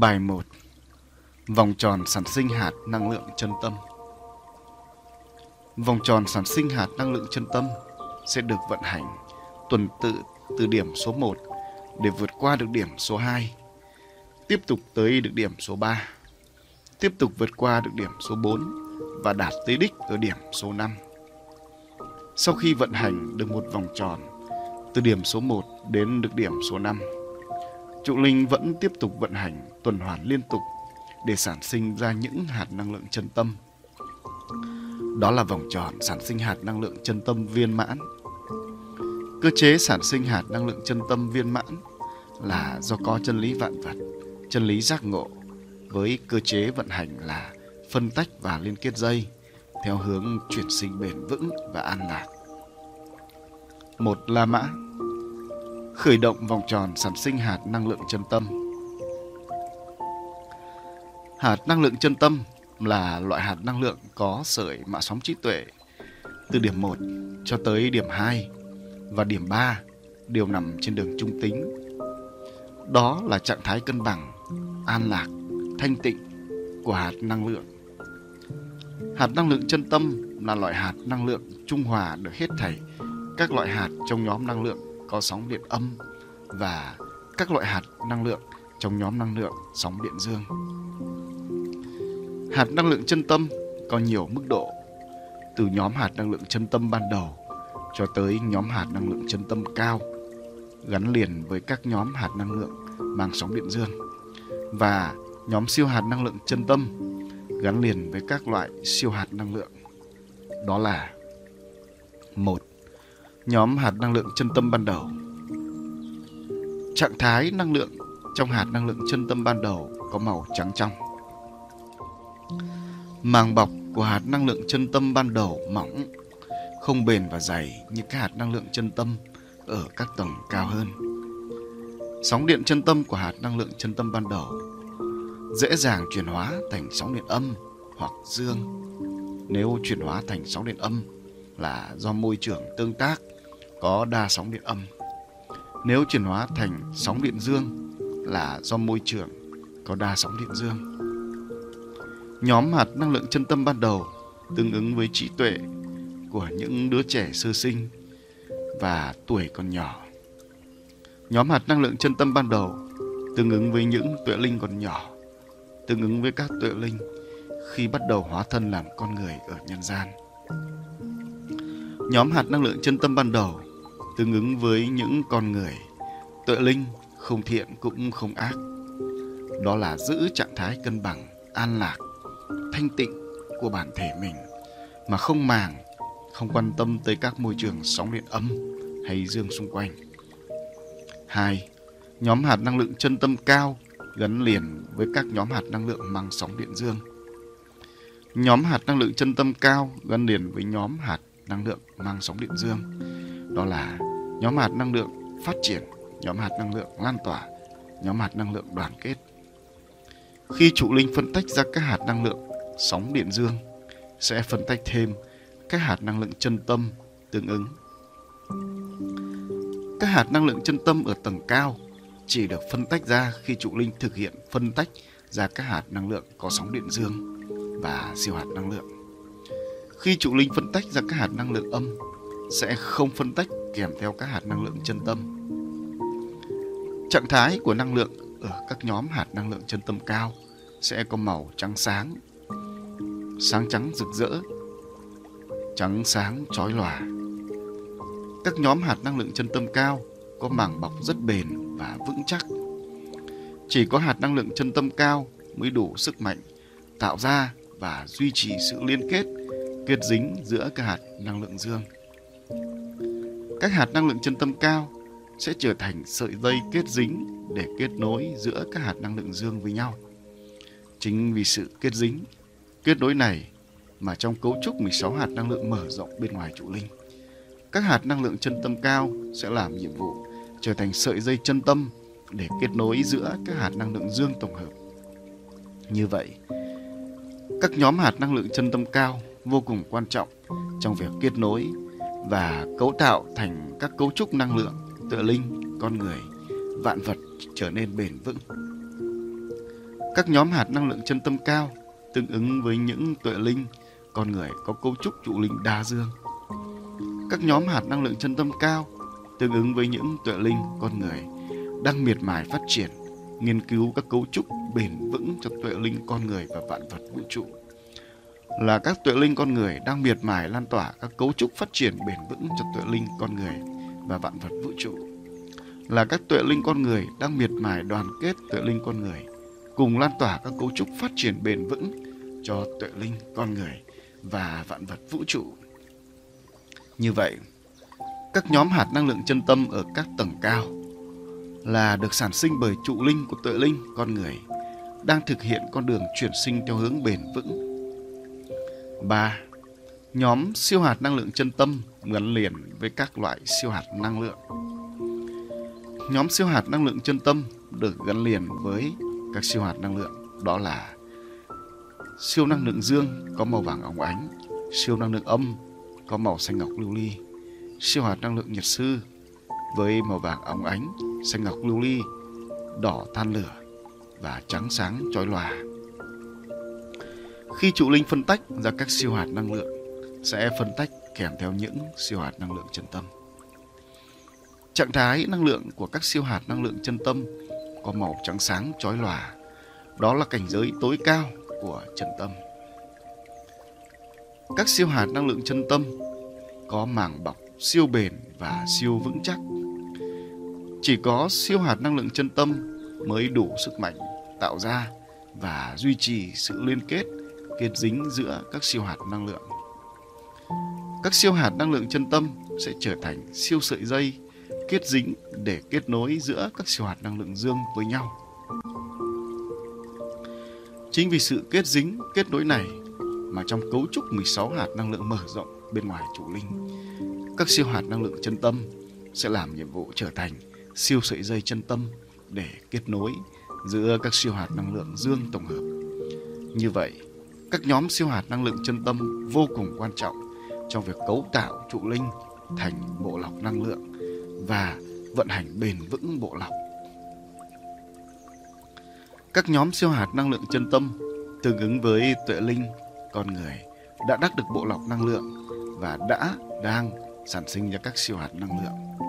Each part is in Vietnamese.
Bài 1 Vòng tròn sản sinh hạt năng lượng chân tâm Vòng tròn sản sinh hạt năng lượng chân tâm sẽ được vận hành tuần tự từ điểm số 1 để vượt qua được điểm số 2, tiếp tục tới được điểm số 3, tiếp tục vượt qua được điểm số 4 và đạt tới đích ở điểm số 5. Sau khi vận hành được một vòng tròn từ điểm số 1 đến được điểm số 5, trụ linh vẫn tiếp tục vận hành tuần hoàn liên tục để sản sinh ra những hạt năng lượng chân tâm. Đó là vòng tròn sản sinh hạt năng lượng chân tâm viên mãn. Cơ chế sản sinh hạt năng lượng chân tâm viên mãn là do có chân lý vạn vật, chân lý giác ngộ với cơ chế vận hành là phân tách và liên kết dây theo hướng chuyển sinh bền vững và an lạc. Một La Mã khởi động vòng tròn sản sinh hạt năng lượng chân tâm. Hạt năng lượng chân tâm là loại hạt năng lượng có sợi mạ sóng trí tuệ từ điểm 1 cho tới điểm 2 và điểm 3 đều nằm trên đường trung tính. Đó là trạng thái cân bằng, an lạc, thanh tịnh của hạt năng lượng. Hạt năng lượng chân tâm là loại hạt năng lượng trung hòa được hết thảy các loại hạt trong nhóm năng lượng có sóng điện âm và các loại hạt năng lượng trong nhóm năng lượng sóng điện dương. Hạt năng lượng chân tâm có nhiều mức độ, từ nhóm hạt năng lượng chân tâm ban đầu cho tới nhóm hạt năng lượng chân tâm cao, gắn liền với các nhóm hạt năng lượng mang sóng điện dương và nhóm siêu hạt năng lượng chân tâm gắn liền với các loại siêu hạt năng lượng. Đó là một Nhóm hạt năng lượng chân tâm ban đầu Trạng thái năng lượng trong hạt năng lượng chân tâm ban đầu có màu trắng trong. Màng bọc của hạt năng lượng chân tâm ban đầu mỏng, không bền và dày như các hạt năng lượng chân tâm ở các tầng cao hơn. Sóng điện chân tâm của hạt năng lượng chân tâm ban đầu dễ dàng chuyển hóa thành sóng điện âm hoặc dương. Nếu chuyển hóa thành sóng điện âm là do môi trường tương tác có đa sóng điện âm. Nếu chuyển hóa thành sóng điện dương là do môi trường có đa sóng điện dương. Nhóm hạt năng lượng chân tâm ban đầu tương ứng với trí tuệ của những đứa trẻ sơ sinh và tuổi còn nhỏ. Nhóm hạt năng lượng chân tâm ban đầu tương ứng với những tuệ linh còn nhỏ, tương ứng với các tuệ linh khi bắt đầu hóa thân làm con người ở nhân gian. Nhóm hạt năng lượng chân tâm ban đầu tương ứng với những con người. Tuệ linh, không thiện cũng không ác. Đó là giữ trạng thái cân bằng, an lạc, thanh tịnh của bản thể mình, mà không màng, không quan tâm tới các môi trường sóng điện âm hay dương xung quanh. Hai, nhóm hạt năng lượng chân tâm cao gắn liền với các nhóm hạt năng lượng mang sóng điện dương. Nhóm hạt năng lượng chân tâm cao gắn liền với nhóm hạt năng lượng mang sóng điện dương đó là nhóm hạt năng lượng phát triển, nhóm hạt năng lượng lan tỏa, nhóm hạt năng lượng đoàn kết. Khi trụ linh phân tách ra các hạt năng lượng sóng điện dương, sẽ phân tách thêm các hạt năng lượng chân tâm tương ứng. Các hạt năng lượng chân tâm ở tầng cao chỉ được phân tách ra khi trụ linh thực hiện phân tách ra các hạt năng lượng có sóng điện dương và siêu hạt năng lượng. Khi trụ linh phân tách ra các hạt năng lượng âm sẽ không phân tách kèm theo các hạt năng lượng chân tâm. Trạng thái của năng lượng ở các nhóm hạt năng lượng chân tâm cao sẽ có màu trắng sáng, sáng trắng rực rỡ, trắng sáng chói lòa. Các nhóm hạt năng lượng chân tâm cao có màng bọc rất bền và vững chắc. Chỉ có hạt năng lượng chân tâm cao mới đủ sức mạnh tạo ra và duy trì sự liên kết, kết dính giữa các hạt năng lượng dương các hạt năng lượng chân tâm cao sẽ trở thành sợi dây kết dính để kết nối giữa các hạt năng lượng dương với nhau. Chính vì sự kết dính, kết nối này mà trong cấu trúc 16 hạt năng lượng mở rộng bên ngoài trụ linh, các hạt năng lượng chân tâm cao sẽ làm nhiệm vụ trở thành sợi dây chân tâm để kết nối giữa các hạt năng lượng dương tổng hợp. Như vậy, các nhóm hạt năng lượng chân tâm cao vô cùng quan trọng trong việc kết nối và cấu tạo thành các cấu trúc năng lượng tựa linh con người vạn vật trở nên bền vững Các nhóm hạt năng lượng chân tâm cao tương ứng với những tuệ linh, con người có cấu trúc trụ linh đa dương. Các nhóm hạt năng lượng chân tâm cao tương ứng với những tuệ linh, con người đang miệt mài phát triển, nghiên cứu các cấu trúc bền vững cho tuệ linh con người và vạn vật vũ trụ. Là các tuệ linh con người đang miệt mài lan tỏa các cấu trúc phát triển bền vững cho tuệ linh con người và vạn vật vũ trụ. Là các tuệ linh con người đang miệt mài đoàn kết tuệ linh con người cùng lan tỏa các cấu trúc phát triển bền vững cho tuệ linh con người và vạn vật vũ trụ. Như vậy, các nhóm hạt năng lượng chân tâm ở các tầng cao là được sản sinh bởi trụ linh của tuệ linh con người đang thực hiện con đường chuyển sinh theo hướng bền vững. 3. Nhóm siêu hạt năng lượng chân tâm gắn liền với các loại siêu hạt năng lượng. Nhóm siêu hạt năng lượng chân tâm được gắn liền với các siêu hạt năng lượng đó là siêu năng lượng dương có màu vàng óng ánh, siêu năng lượng âm có màu xanh ngọc lưu ly, siêu hạt năng lượng nhiệt sư với màu vàng óng ánh, xanh ngọc lưu ly, đỏ than lửa và trắng sáng chói lòa. Khi trụ linh phân tách ra các siêu hạt năng lượng, sẽ phân tách kèm theo những siêu hạt năng lượng chân tâm. Trạng thái năng lượng của các siêu hạt năng lượng chân tâm có màu trắng sáng chói lòa. Đó là cảnh giới tối cao của chân tâm. Các siêu hạt năng lượng chân tâm có màng bọc siêu bền và siêu vững chắc. Chỉ có siêu hạt năng lượng chân tâm mới đủ sức mạnh tạo ra và duy trì sự liên kết kết dính giữa các siêu hạt năng lượng. Các siêu hạt năng lượng chân tâm sẽ trở thành siêu sợi dây kết dính để kết nối giữa các siêu hạt năng lượng dương với nhau. Chính vì sự kết dính, kết nối này mà trong cấu trúc 16 hạt năng lượng mở rộng bên ngoài chủ linh, các siêu hạt năng lượng chân tâm sẽ làm nhiệm vụ trở thành siêu sợi dây chân tâm để kết nối giữa các siêu hạt năng lượng dương tổng hợp. Như vậy, các nhóm siêu hạt năng lượng chân tâm vô cùng quan trọng trong việc cấu tạo trụ linh thành bộ lọc năng lượng và vận hành bền vững bộ lọc. Các nhóm siêu hạt năng lượng chân tâm tương ứng với tuệ linh, con người đã đắc được bộ lọc năng lượng và đã đang sản sinh ra các siêu hạt năng lượng.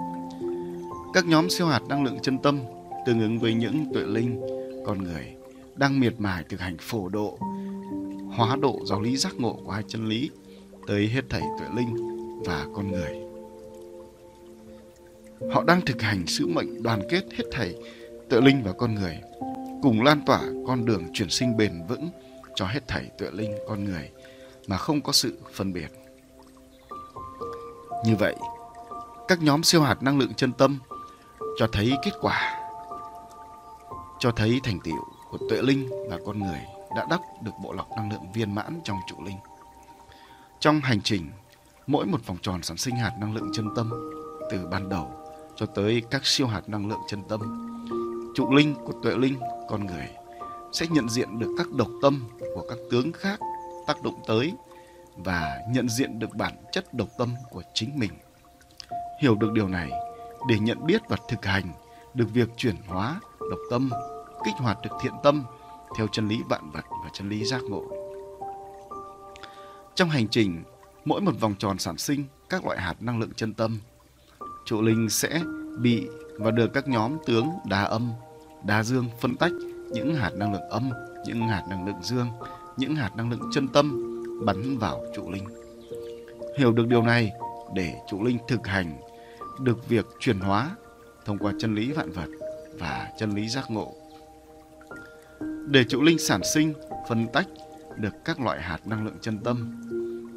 Các nhóm siêu hạt năng lượng chân tâm tương ứng với những tuệ linh, con người đang miệt mài thực hành phổ độ, hóa độ giáo lý giác ngộ của hai chân lý tới hết thảy tuệ linh và con người. Họ đang thực hành sứ mệnh đoàn kết hết thảy tuệ linh và con người, cùng lan tỏa con đường chuyển sinh bền vững cho hết thảy tuệ linh con người mà không có sự phân biệt. Như vậy, các nhóm siêu hạt năng lượng chân tâm cho thấy kết quả, cho thấy thành tựu của tuệ linh và con người đã đắp được bộ lọc năng lượng viên mãn trong trụ linh. Trong hành trình, mỗi một vòng tròn sản sinh hạt năng lượng chân tâm từ ban đầu cho tới các siêu hạt năng lượng chân tâm. Trụ linh của tuệ linh, con người sẽ nhận diện được các độc tâm của các tướng khác tác động tới và nhận diện được bản chất độc tâm của chính mình. Hiểu được điều này để nhận biết và thực hành được việc chuyển hóa độc tâm, kích hoạt được thiện tâm theo chân lý vạn vật và chân lý giác ngộ. Trong hành trình, mỗi một vòng tròn sản sinh các loại hạt năng lượng chân tâm trụ linh sẽ bị và được các nhóm tướng đa âm, đa dương phân tách những hạt năng lượng âm, những hạt năng lượng dương, những hạt năng lượng chân tâm bắn vào trụ linh. Hiểu được điều này để trụ linh thực hành được việc chuyển hóa thông qua chân lý vạn vật và chân lý giác ngộ. Để trụ linh sản sinh, phân tách được các loại hạt năng lượng chân tâm,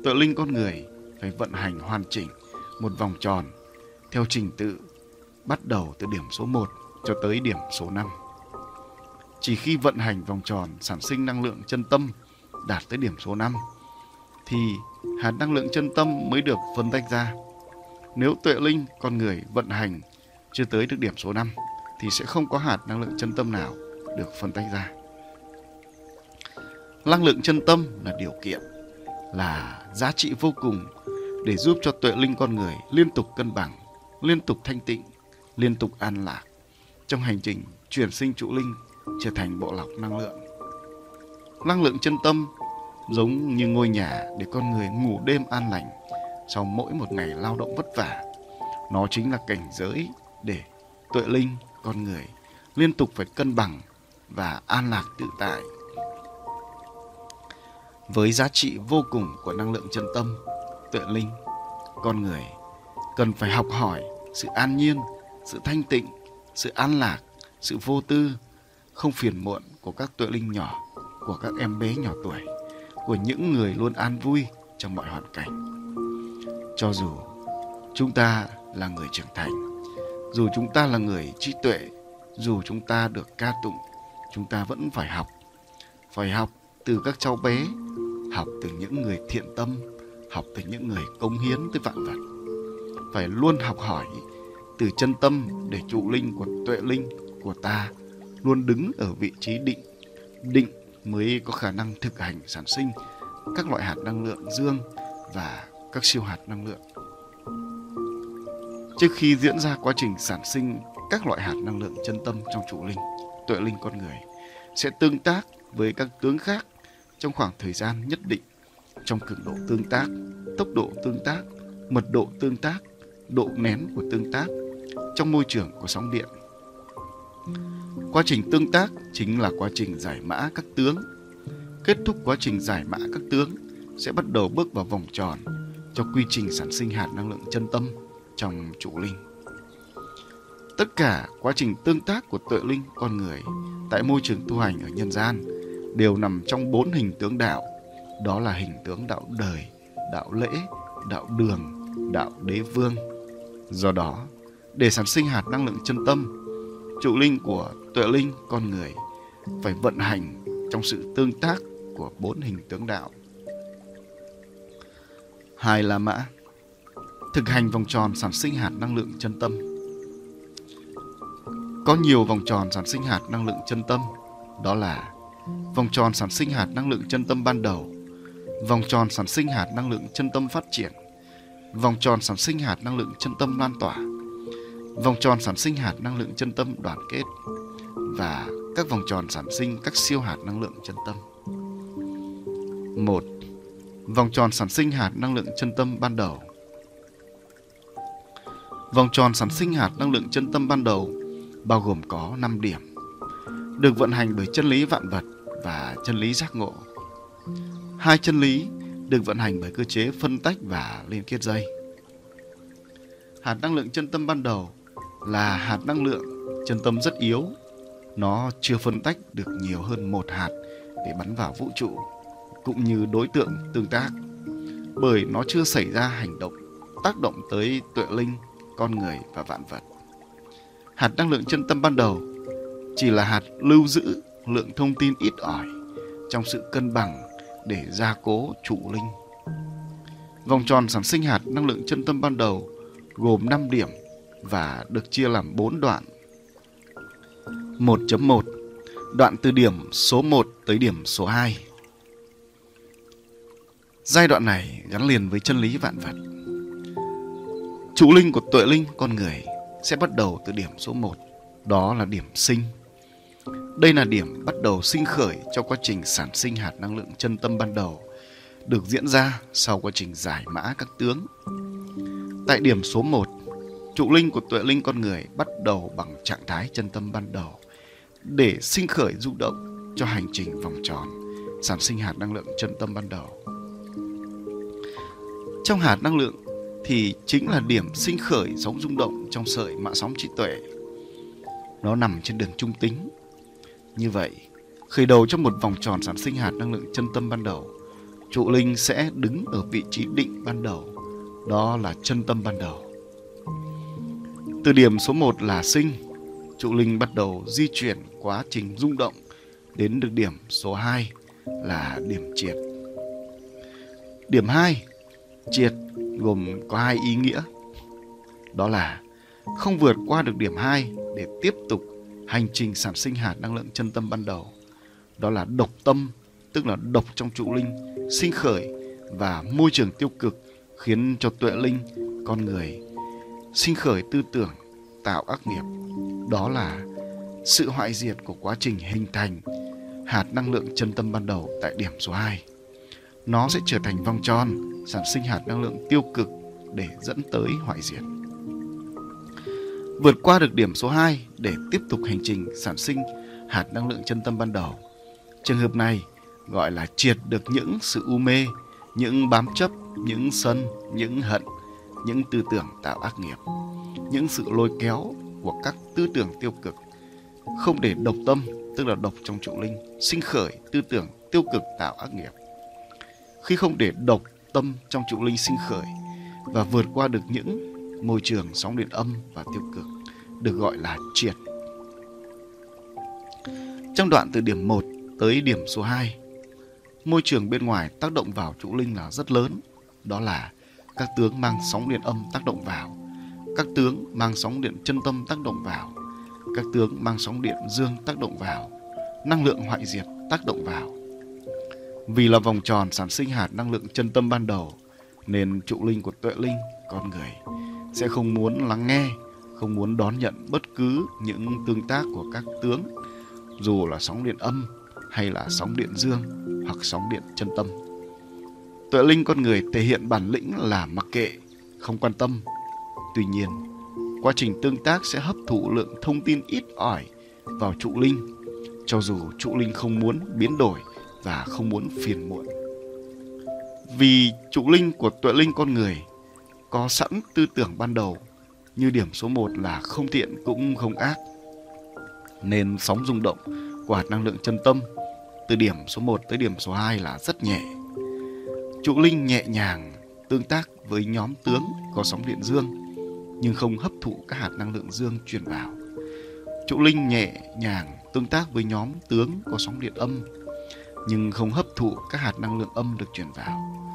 tự linh con người phải vận hành hoàn chỉnh một vòng tròn theo trình tự bắt đầu từ điểm số 1 cho tới điểm số 5. Chỉ khi vận hành vòng tròn sản sinh năng lượng chân tâm đạt tới điểm số 5 thì hạt năng lượng chân tâm mới được phân tách ra. Nếu tuệ linh con người vận hành chưa tới được điểm số 5 thì sẽ không có hạt năng lượng chân tâm nào được phân tách ra. Năng lượng chân tâm là điều kiện, là giá trị vô cùng để giúp cho tuệ linh con người liên tục cân bằng liên tục thanh tịnh, liên tục an lạc trong hành trình chuyển sinh trụ linh trở thành bộ lọc năng lượng. Năng lượng chân tâm giống như ngôi nhà để con người ngủ đêm an lành sau mỗi một ngày lao động vất vả. Nó chính là cảnh giới để tuệ linh con người liên tục phải cân bằng và an lạc tự tại. Với giá trị vô cùng của năng lượng chân tâm, tuệ linh, con người cần phải học hỏi sự an nhiên, sự thanh tịnh, sự an lạc, sự vô tư, không phiền muộn của các tuệ linh nhỏ, của các em bé nhỏ tuổi, của những người luôn an vui trong mọi hoàn cảnh. Cho dù chúng ta là người trưởng thành, dù chúng ta là người trí tuệ, dù chúng ta được ca tụng, chúng ta vẫn phải học. Phải học từ các cháu bé, học từ những người thiện tâm, học từ những người công hiến tới vạn vật. Phải luôn học hỏi từ chân tâm để trụ linh của tuệ linh của ta luôn đứng ở vị trí định. Định mới có khả năng thực hành sản sinh các loại hạt năng lượng dương và các siêu hạt năng lượng. Trước khi diễn ra quá trình sản sinh các loại hạt năng lượng chân tâm trong trụ linh, tuệ linh con người sẽ tương tác với các tướng khác trong khoảng thời gian nhất định trong cường độ tương tác, tốc độ tương tác, mật độ tương tác, độ nén của tương tác trong môi trường của sóng điện. Quá trình tương tác chính là quá trình giải mã các tướng. Kết thúc quá trình giải mã các tướng sẽ bắt đầu bước vào vòng tròn cho quy trình sản sinh hạt năng lượng chân tâm trong trụ linh. Tất cả quá trình tương tác của tuệ linh con người tại môi trường tu hành ở nhân gian đều nằm trong bốn hình tướng đạo. Đó là hình tướng đạo đời, đạo lễ, đạo đường, đạo đế vương. Do đó, để sản sinh hạt năng lượng chân tâm, trụ linh của tuệ linh con người phải vận hành trong sự tương tác của bốn hình tướng đạo. Hai là mã thực hành vòng tròn sản sinh hạt năng lượng chân tâm. Có nhiều vòng tròn sản sinh hạt năng lượng chân tâm, đó là vòng tròn sản sinh hạt năng lượng chân tâm ban đầu, vòng tròn sản sinh hạt năng lượng chân tâm phát triển, vòng tròn sản sinh hạt năng lượng chân tâm lan tỏa, vòng tròn sản sinh hạt năng lượng chân tâm đoàn kết. Và các vòng tròn sản sinh các siêu hạt năng lượng chân tâm. một Vòng tròn sản sinh hạt năng lượng chân tâm ban đầu. Vòng tròn sản sinh hạt năng lượng chân tâm ban đầu bao gồm có 5 điểm, được vận hành bởi chân lý vạn vật và chân lý giác ngộ. Hai chân lý được vận hành bởi cơ chế phân tách và liên kết dây. Hạt năng lượng chân tâm ban đầu là hạt năng lượng chân tâm rất yếu. Nó chưa phân tách được nhiều hơn một hạt để bắn vào vũ trụ, cũng như đối tượng tương tác, bởi nó chưa xảy ra hành động tác động tới tuệ linh, con người và vạn vật. Hạt năng lượng chân tâm ban đầu chỉ là hạt lưu giữ lượng thông tin ít ỏi trong sự cân bằng để gia cố trụ linh. Vòng tròn sản sinh hạt năng lượng chân tâm ban đầu gồm 5 điểm và được chia làm 4 đoạn. 1.1 Đoạn từ điểm số 1 tới điểm số 2 Giai đoạn này gắn liền với chân lý vạn vật. Trụ linh của tuệ linh con người sẽ bắt đầu từ điểm số 1, đó là điểm sinh. Đây là điểm bắt đầu sinh khởi cho quá trình sản sinh hạt năng lượng chân tâm ban đầu, được diễn ra sau quá trình giải mã các tướng. Tại điểm số 1, trụ linh của tuệ linh con người bắt đầu bằng trạng thái chân tâm ban đầu để sinh khởi rung động cho hành trình vòng tròn sản sinh hạt năng lượng chân tâm ban đầu. Trong hạt năng lượng thì chính là điểm sinh khởi sóng rung động trong sợi mạ sóng trí tuệ. Nó nằm trên đường trung tính. Như vậy, khởi đầu trong một vòng tròn sản sinh hạt năng lượng chân tâm ban đầu, trụ linh sẽ đứng ở vị trí định ban đầu, đó là chân tâm ban đầu. Từ điểm số 1 là sinh, trụ linh bắt đầu di chuyển quá trình rung động đến được điểm số 2 là điểm triệt. Điểm 2, triệt gồm có hai ý nghĩa. Đó là không vượt qua được điểm 2 để tiếp tục hành trình sản sinh hạt năng lượng chân tâm ban đầu. Đó là độc tâm, tức là độc trong trụ linh, sinh khởi và môi trường tiêu cực khiến cho tuệ linh, con người sinh khởi tư tưởng tạo ác nghiệp đó là sự hoại diệt của quá trình hình thành hạt năng lượng chân tâm ban đầu tại điểm số 2. Nó sẽ trở thành vòng tròn sản sinh hạt năng lượng tiêu cực để dẫn tới hoại diệt. Vượt qua được điểm số 2 để tiếp tục hành trình sản sinh hạt năng lượng chân tâm ban đầu. Trường hợp này gọi là triệt được những sự u mê, những bám chấp, những sân, những hận, những tư tưởng tạo ác nghiệp, những sự lôi kéo của các tư tưởng tiêu cực, không để độc tâm, tức là độc trong trụ linh, sinh khởi tư tưởng tiêu cực tạo ác nghiệp. Khi không để độc tâm trong trụ linh sinh khởi và vượt qua được những môi trường sóng điện âm và tiêu cực được gọi là triệt. Trong đoạn từ điểm 1 tới điểm số 2, môi trường bên ngoài tác động vào trụ linh là rất lớn, đó là các tướng mang sóng điện âm tác động vào, các tướng mang sóng điện chân tâm tác động vào, các tướng mang sóng điện dương tác động vào, năng lượng hoại diệt tác động vào. Vì là vòng tròn sản sinh hạt năng lượng chân tâm ban đầu, nên trụ linh của tuệ linh, con người, sẽ không muốn lắng nghe, không muốn đón nhận bất cứ những tương tác của các tướng, dù là sóng điện âm hay là sóng điện dương hoặc sóng điện chân tâm. Tuệ linh con người thể hiện bản lĩnh là mặc kệ, không quan tâm. Tuy nhiên, quá trình tương tác sẽ hấp thụ lượng thông tin ít ỏi vào trụ linh, cho dù trụ linh không muốn biến đổi và không muốn phiền muộn. Vì trụ linh của tuệ linh con người có sẵn tư tưởng ban đầu, như điểm số 1 là không thiện cũng không ác. Nên sóng rung động của hạt năng lượng chân tâm, từ điểm số 1 tới điểm số 2 là rất nhẹ. Trụ linh nhẹ nhàng, tương tác với nhóm tướng có sóng điện dương, nhưng không hấp thụ các hạt năng lượng dương truyền vào. Trụ linh nhẹ nhàng, tương tác với nhóm tướng có sóng điện âm, nhưng không hấp thụ các hạt năng lượng âm được truyền vào.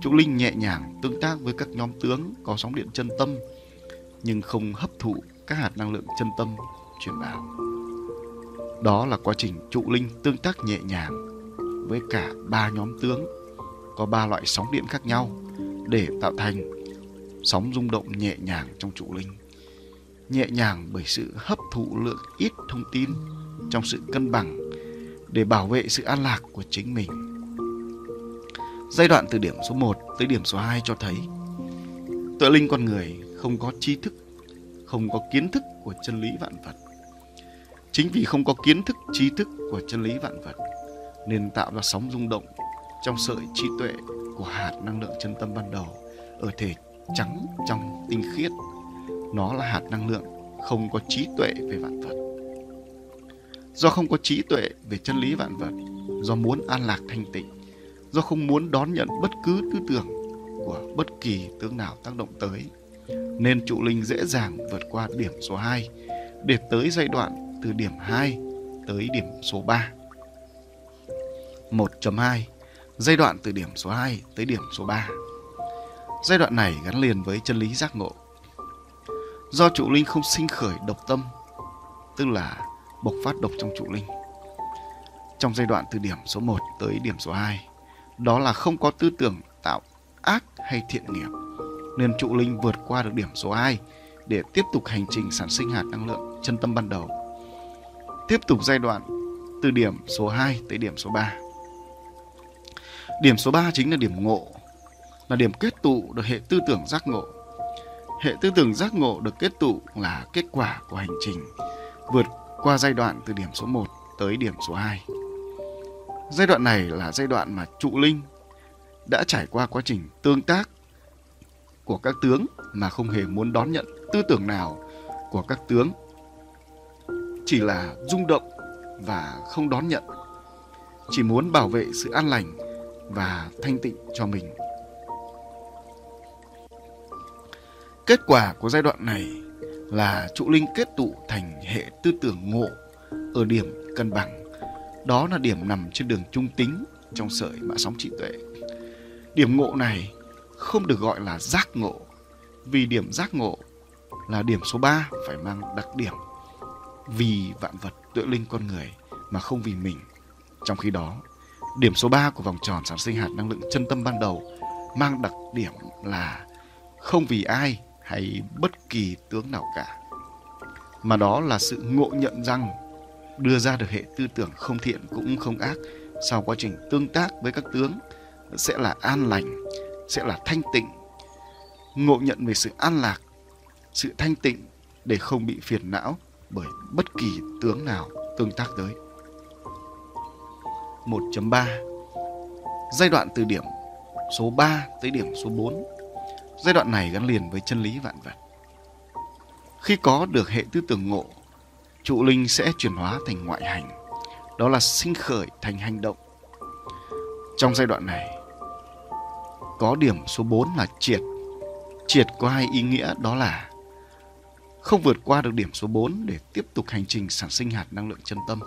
Trúc linh nhẹ nhàng tương tác với các nhóm tướng có sóng điện chân tâm, nhưng không hấp thụ các hạt năng lượng chân tâm truyền vào. Đó là quá trình trụ linh tương tác nhẹ nhàng với cả ba nhóm tướng có ba loại sóng điện khác nhau để tạo thành sóng rung động nhẹ nhàng trong trụ linh. Nhẹ nhàng bởi sự hấp thụ lượng ít thông tin trong sự cân bằng để bảo vệ sự an lạc của chính mình. Giai đoạn từ điểm số 1 tới điểm số 2 cho thấy tuệ linh con người không có tri thức, không có kiến thức của chân lý vạn vật. Chính vì không có kiến thức trí thức của chân lý vạn vật nên tạo ra sóng rung động trong sợi trí tuệ của hạt năng lượng chân tâm ban đầu ở thể trắng trong tinh khiết. Nó là hạt năng lượng không có trí tuệ về vạn vật. Do không có trí tuệ về chân lý vạn vật, do muốn an lạc thanh tịnh, do không muốn đón nhận bất cứ tư tưởng của bất kỳ tướng nào tác động tới, nên trụ linh dễ dàng vượt qua điểm số 2 để tới giai đoạn từ điểm 2 tới điểm số 3. 1.2 Giai đoạn từ điểm số 2 tới điểm số 3 Giai đoạn này gắn liền với chân lý giác ngộ. Do trụ linh không sinh khởi độc tâm Tức là bộc phát độc trong trụ linh. Trong giai đoạn từ điểm số 1 tới điểm số 2 đó là không có tư tưởng tạo ác hay thiện nghiệp Nên trụ linh vượt qua được điểm số 2 Để tiếp tục hành trình sản sinh hạt năng lượng chân tâm ban đầu Tiếp tục giai đoạn từ điểm số 2 tới điểm số 3 Điểm số 3 chính là điểm ngộ, là điểm kết tụ được hệ tư tưởng giác ngộ. Hệ tư tưởng giác ngộ được kết tụ là kết quả của hành trình vượt qua giai đoạn từ điểm số 1 tới điểm số 2. Giai đoạn này là giai đoạn mà trụ linh đã trải qua quá trình tương tác của các tướng mà không hề muốn đón nhận tư tưởng nào của các tướng. Chỉ là rung động và không đón nhận. Chỉ muốn bảo vệ sự an lành và thanh tịnh cho mình. Kết quả của giai đoạn này là trụ linh kết tụ thành hệ tư tưởng ngộ ở điểm cân bằng. Đó là điểm nằm trên đường trung tính trong sợi mã sóng trí tuệ. Điểm ngộ này không được gọi là giác ngộ vì điểm giác ngộ là điểm số 3 phải mang đặc điểm vì vạn vật tuệ linh con người mà không vì mình. Trong khi đó, Điểm số 3 của vòng tròn sản sinh hạt năng lượng chân tâm ban đầu mang đặc điểm là không vì ai hay bất kỳ tướng nào cả. Mà đó là sự ngộ nhận rằng đưa ra được hệ tư tưởng không thiện cũng không ác sau quá trình tương tác với các tướng sẽ là an lành, sẽ là thanh tịnh. Ngộ nhận về sự an lạc, sự thanh tịnh để không bị phiền não bởi bất kỳ tướng nào tương tác tới. 1.3 Giai đoạn từ điểm số 3 tới điểm số 4 Giai đoạn này gắn liền với chân lý vạn vật. Khi có được hệ tư tưởng ngộ, trụ linh sẽ chuyển hóa thành ngoại hành, đó là sinh khởi thành hành động. Trong giai đoạn này, có điểm số 4 là triệt. Triệt có hai ý nghĩa đó là không vượt qua được điểm số 4 để tiếp tục hành trình sản sinh hạt năng lượng chân tâm.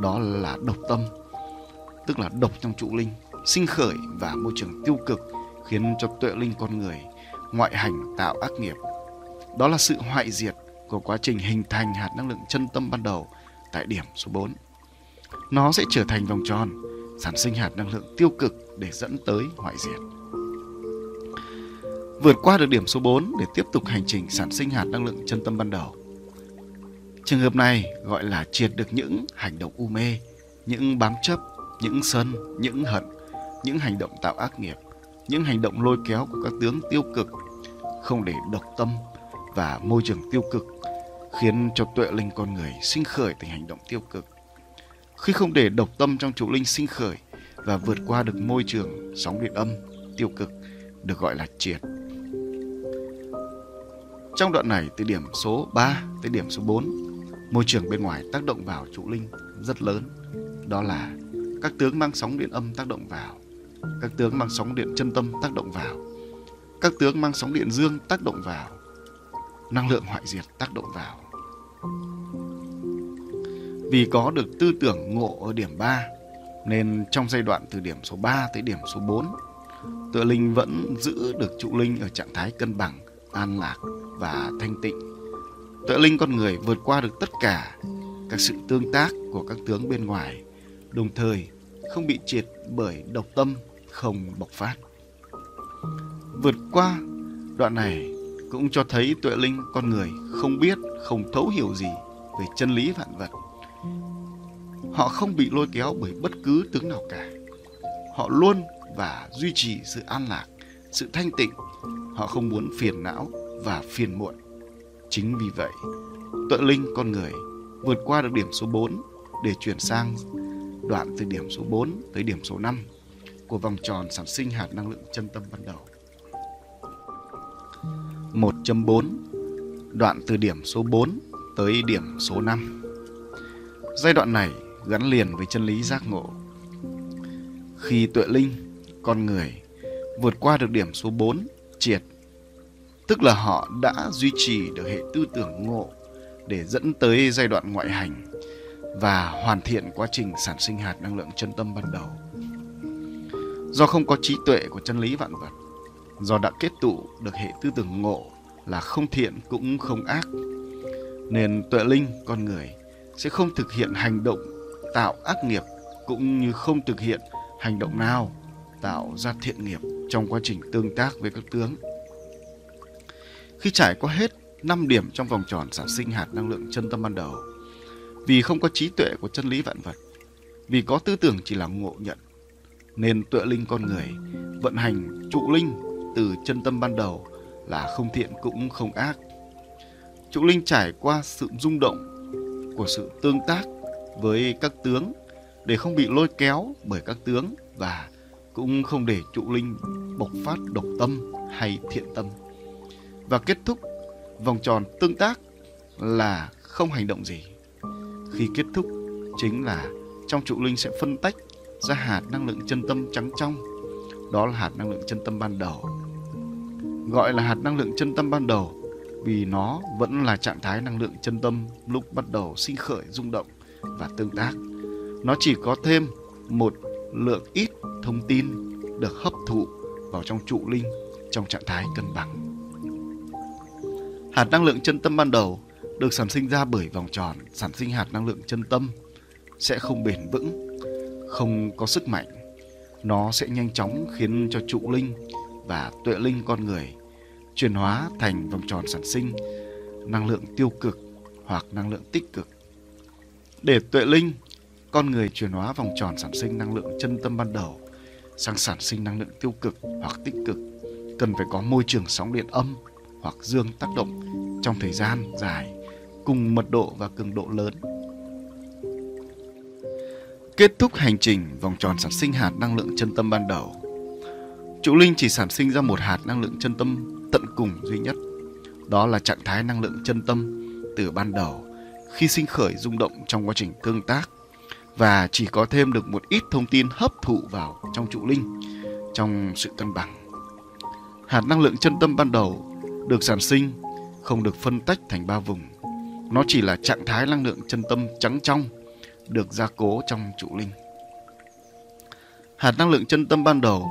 Đó là độc tâm, tức là độc trong trụ linh, sinh khởi và môi trường tiêu cực khiến cho tuệ linh con người ngoại hành tạo ác nghiệp. Đó là sự hoại diệt của quá trình hình thành hạt năng lượng chân tâm ban đầu tại điểm số 4. Nó sẽ trở thành vòng tròn, sản sinh hạt năng lượng tiêu cực để dẫn tới hoại diệt. Vượt qua được điểm số 4 để tiếp tục hành trình sản sinh hạt năng lượng chân tâm ban đầu. Trường hợp này gọi là triệt được những hành động u mê, những bám chấp, những sân, những hận, những hành động tạo ác nghiệp, những hành động lôi kéo của các tướng tiêu cực, không để độc tâm và môi trường tiêu cực khiến cho tuệ linh con người sinh khởi thành hành động tiêu cực. Khi không để độc tâm trong trụ linh sinh khởi và vượt qua được môi trường sóng điện âm tiêu cực được gọi là triệt. Trong đoạn này từ điểm số 3 tới điểm số 4, môi trường bên ngoài tác động vào trụ linh rất lớn. Đó là các tướng mang sóng điện âm tác động vào, các tướng mang sóng điện chân tâm tác động vào, các tướng mang sóng điện dương tác động vào, năng lượng hoại diệt tác động vào. Vì có được tư tưởng ngộ ở điểm 3 nên trong giai đoạn từ điểm số 3 tới điểm số 4, tựa linh vẫn giữ được trụ linh ở trạng thái cân bằng, an lạc và thanh tịnh. Tựa linh con người vượt qua được tất cả các sự tương tác của các tướng bên ngoài, đồng thời không bị triệt bởi độc tâm không bộc phát. Vượt qua đoạn này cũng cho thấy tuệ linh con người không biết, không thấu hiểu gì về chân lý vạn vật. Họ không bị lôi kéo bởi bất cứ tướng nào cả. Họ luôn và duy trì sự an lạc, sự thanh tịnh. Họ không muốn phiền não và phiền muộn. Chính vì vậy, tuệ linh con người vượt qua được điểm số 4 để chuyển sang đoạn từ điểm số 4 tới điểm số 5 của vòng tròn sản sinh hạt năng lượng chân tâm ban đầu. 1.4 Đoạn từ điểm số 4 tới điểm số 5 Giai đoạn này gắn liền với chân lý giác ngộ. Khi tuệ linh, con người, vượt qua được điểm số 4, triệt, tức là họ đã duy trì được hệ tư tưởng ngộ để dẫn tới giai đoạn ngoại hành và hoàn thiện quá trình sản sinh hạt năng lượng chân tâm ban đầu. Do không có trí tuệ của chân lý vạn vật, do đã kết tụ được hệ tư tưởng ngộ là không thiện cũng không ác, nên tuệ linh con người sẽ không thực hiện hành động tạo ác nghiệp cũng như không thực hiện hành động nào tạo ra thiện nghiệp trong quá trình tương tác với các tướng. Khi trải qua hết 5 điểm trong vòng tròn sản sinh hạt năng lượng chân tâm ban đầu, vì không có trí tuệ của chân lý vạn vật, vì có tư tưởng chỉ là ngộ nhận, nên tuệ linh con người vận hành trụ linh từ chân tâm ban đầu là không thiện cũng không ác. Trụ linh trải qua sự rung động của sự tương tác với các tướng để không bị lôi kéo bởi các tướng và cũng không để trụ linh bộc phát độc tâm hay thiện tâm. Và kết thúc vòng tròn tương tác là không hành động gì. Khi kết thúc chính là trong trụ linh sẽ phân tách ra hạt năng lượng chân tâm trắng trong. Đó là hạt năng lượng chân tâm ban đầu. Gọi là hạt năng lượng chân tâm ban đầu vì nó vẫn là trạng thái năng lượng chân tâm lúc bắt đầu sinh khởi rung động và tương tác. Nó chỉ có thêm một lượng ít thông tin được hấp thụ vào trong trụ linh trong trạng thái cân bằng. Hạt năng lượng chân tâm ban đầu được sản sinh ra bởi vòng tròn sản sinh hạt năng lượng chân tâm sẽ không bền vững, không có sức mạnh. Nó sẽ nhanh chóng khiến cho trụ linh và tuệ linh con người chuyển hóa thành vòng tròn sản sinh năng lượng tiêu cực hoặc năng lượng tích cực. Để tuệ linh, con người chuyển hóa vòng tròn sản sinh năng lượng chân tâm ban đầu sang sản sinh năng lượng tiêu cực hoặc tích cực cần phải có môi trường sóng điện âm hoặc dương tác động trong thời gian dài cùng mật độ và cường độ lớn. Kết thúc hành trình vòng tròn sản sinh hạt năng lượng chân tâm ban đầu. Trụ linh chỉ sản sinh ra một hạt năng lượng chân tâm tận cùng duy nhất. Đó là trạng thái năng lượng chân tâm từ ban đầu, khi sinh khởi rung động trong quá trình tương tác và chỉ có thêm được một ít thông tin hấp thụ vào trong trụ linh, trong sự cân bằng. Hạt năng lượng chân tâm ban đầu được sản sinh không được phân tách thành ba vùng. Nó chỉ là trạng thái năng lượng chân tâm trắng trong, được gia cố trong trụ linh. Hạt năng lượng chân tâm ban đầu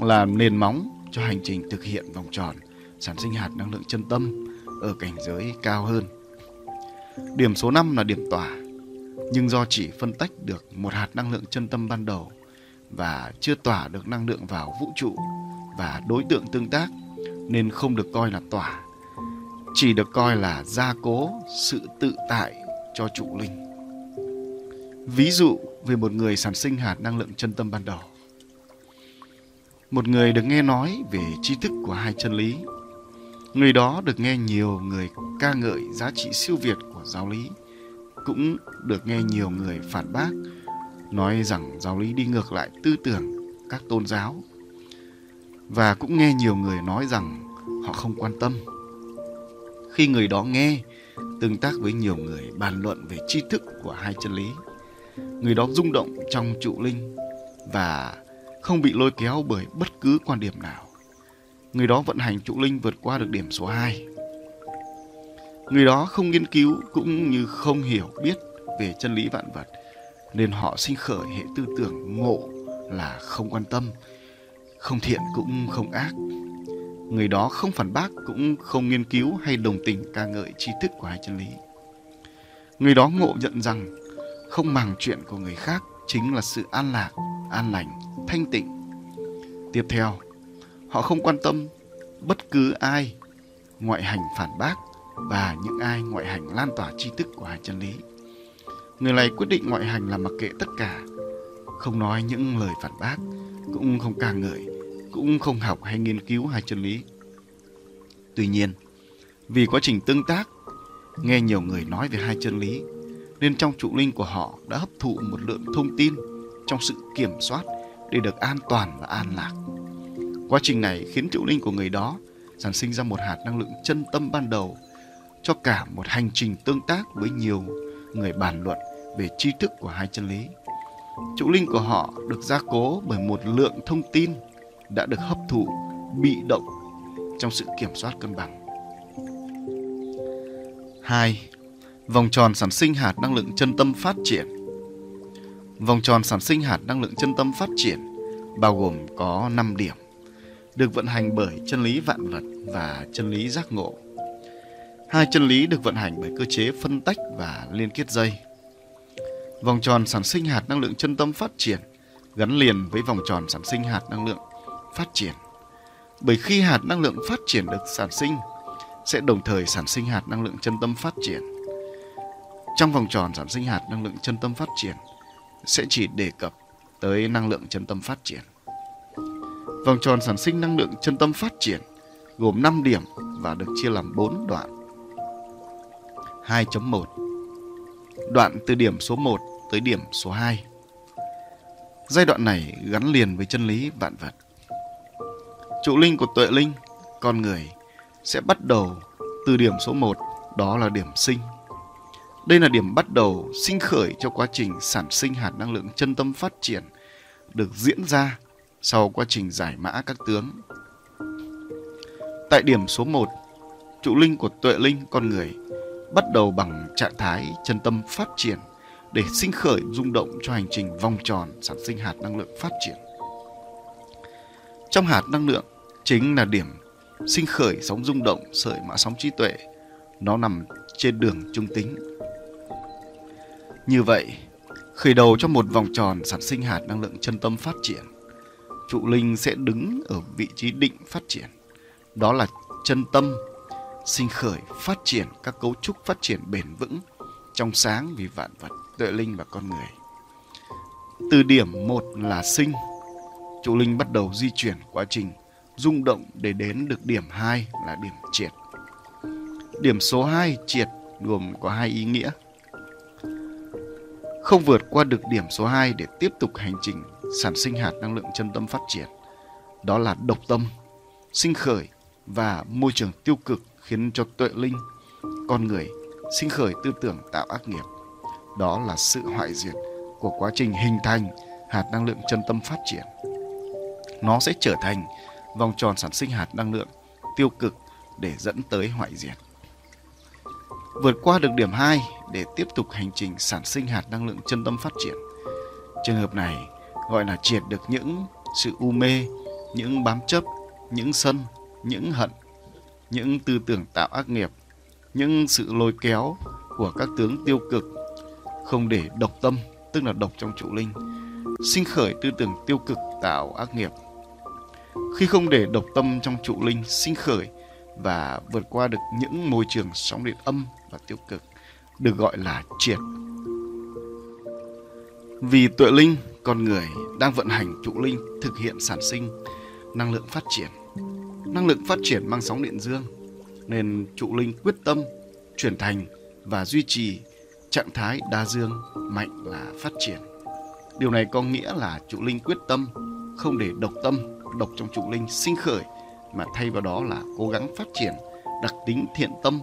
là nền móng cho hành trình thực hiện vòng tròn sản sinh hạt năng lượng chân tâm ở cảnh giới cao hơn. Điểm số 5 là điểm tỏa, nhưng do chỉ phân tách được một hạt năng lượng chân tâm ban đầu và chưa tỏa được năng lượng vào vũ trụ và đối tượng tương tác nên không được coi là tỏa, chỉ được coi là gia cố sự tự tại cho trụ linh. Ví dụ về một người sản sinh hạt năng lượng chân tâm ban đầu. Một người được nghe nói về tri thức của hai chân lý. Người đó được nghe nhiều người ca ngợi giá trị siêu việt của giáo lý, cũng được nghe nhiều người phản bác, nói rằng giáo lý đi ngược lại tư tưởng các tôn giáo. Và cũng nghe nhiều người nói rằng họ không quan tâm. Khi người đó nghe, tương tác với nhiều người bàn luận về tri thức của hai chân lý, người đó rung động trong trụ linh và không bị lôi kéo bởi bất cứ quan điểm nào. Người đó vận hành trụ linh vượt qua được điểm số 2. Người đó không nghiên cứu cũng như không hiểu biết về chân lý vạn vật nên họ sinh khởi hệ tư tưởng ngộ là không quan tâm, không thiện cũng không ác. Người đó không phản bác cũng không nghiên cứu hay đồng tình ca ngợi tri thức của hai chân lý. Người đó ngộ nhận rằng không màng chuyện của người khác chính là sự an lạc, an lành, thanh tịnh. Tiếp theo, họ không quan tâm bất cứ ai ngoại hành phản bác và những ai ngoại hành lan tỏa tri thức của hai chân lý. Người này quyết định ngoại hành là mặc kệ tất cả, không nói những lời phản bác, cũng không ca ngợi, cũng không học hay nghiên cứu hai chân lý. Tuy nhiên, vì quá trình tương tác, nghe nhiều người nói về hai chân lý nên trong trụ linh của họ đã hấp thụ một lượng thông tin trong sự kiểm soát để được an toàn và an lạc. Quá trình này khiến trụ linh của người đó sản sinh ra một hạt năng lượng chân tâm ban đầu cho cả một hành trình tương tác với nhiều người bàn luận về tri thức của hai chân lý. Trụ linh của họ được gia cố bởi một lượng thông tin đã được hấp thụ, bị động trong sự kiểm soát cân bằng. 2 vòng tròn sản sinh hạt năng lượng chân tâm phát triển. Vòng tròn sản sinh hạt năng lượng chân tâm phát triển bao gồm có 5 điểm, được vận hành bởi chân lý vạn vật và chân lý giác ngộ. Hai chân lý được vận hành bởi cơ chế phân tách và liên kết dây. Vòng tròn sản sinh hạt năng lượng chân tâm phát triển gắn liền với vòng tròn sản sinh hạt năng lượng phát triển. Bởi khi hạt năng lượng phát triển được sản sinh, sẽ đồng thời sản sinh hạt năng lượng chân tâm phát triển trong vòng tròn sản sinh hạt năng lượng chân tâm phát triển sẽ chỉ đề cập tới năng lượng chân tâm phát triển. Vòng tròn sản sinh năng lượng chân tâm phát triển gồm 5 điểm và được chia làm 4 đoạn. 2.1 Đoạn từ điểm số 1 tới điểm số 2 Giai đoạn này gắn liền với chân lý vạn vật. Trụ linh của tuệ linh, con người, sẽ bắt đầu từ điểm số 1, đó là điểm sinh đây là điểm bắt đầu sinh khởi cho quá trình sản sinh hạt năng lượng chân tâm phát triển được diễn ra sau quá trình giải mã các tướng. Tại điểm số 1, trụ linh của tuệ linh con người bắt đầu bằng trạng thái chân tâm phát triển để sinh khởi rung động cho hành trình vòng tròn sản sinh hạt năng lượng phát triển. Trong hạt năng lượng chính là điểm sinh khởi sóng rung động sợi mã sóng trí tuệ. Nó nằm trên đường trung tính như vậy, khởi đầu cho một vòng tròn sản sinh hạt năng lượng chân tâm phát triển, trụ linh sẽ đứng ở vị trí định phát triển. Đó là chân tâm sinh khởi phát triển các cấu trúc phát triển bền vững trong sáng vì vạn vật, tuệ linh và con người. Từ điểm một là sinh, trụ linh bắt đầu di chuyển quá trình rung động để đến được điểm 2 là điểm triệt. Điểm số 2 triệt gồm có hai ý nghĩa. Không vượt qua được điểm số 2 để tiếp tục hành trình sản sinh hạt năng lượng chân tâm phát triển. Đó là độc tâm, sinh khởi và môi trường tiêu cực khiến cho tuệ linh, con người sinh khởi tư tưởng tạo ác nghiệp. Đó là sự hoại diệt của quá trình hình thành hạt năng lượng chân tâm phát triển. Nó sẽ trở thành vòng tròn sản sinh hạt năng lượng tiêu cực để dẫn tới hoại diệt. Vượt qua được điểm 2 để tiếp tục hành trình sản sinh hạt năng lượng chân tâm phát triển. Trường hợp này gọi là triệt được những sự u mê, những bám chấp, những sân, những hận, những tư tưởng tạo ác nghiệp, những sự lôi kéo của các tướng tiêu cực, không để độc tâm, tức là độc trong trụ linh, sinh khởi tư tưởng tiêu cực tạo ác nghiệp khi không để độc tâm trong trụ linh sinh khởi và vượt qua được những môi trường sóng điện âm và tiêu cực được gọi là triệt. Vì tuệ linh, con người đang vận hành trụ linh thực hiện sản sinh năng lượng phát triển. Năng lượng phát triển mang sóng điện dương nên trụ linh quyết tâm chuyển thành và duy trì trạng thái đa dương mạnh là phát triển. Điều này có nghĩa là trụ linh quyết tâm không để độc tâm độc trong trụ linh sinh khởi mà thay vào đó là cố gắng phát triển đặc tính thiện tâm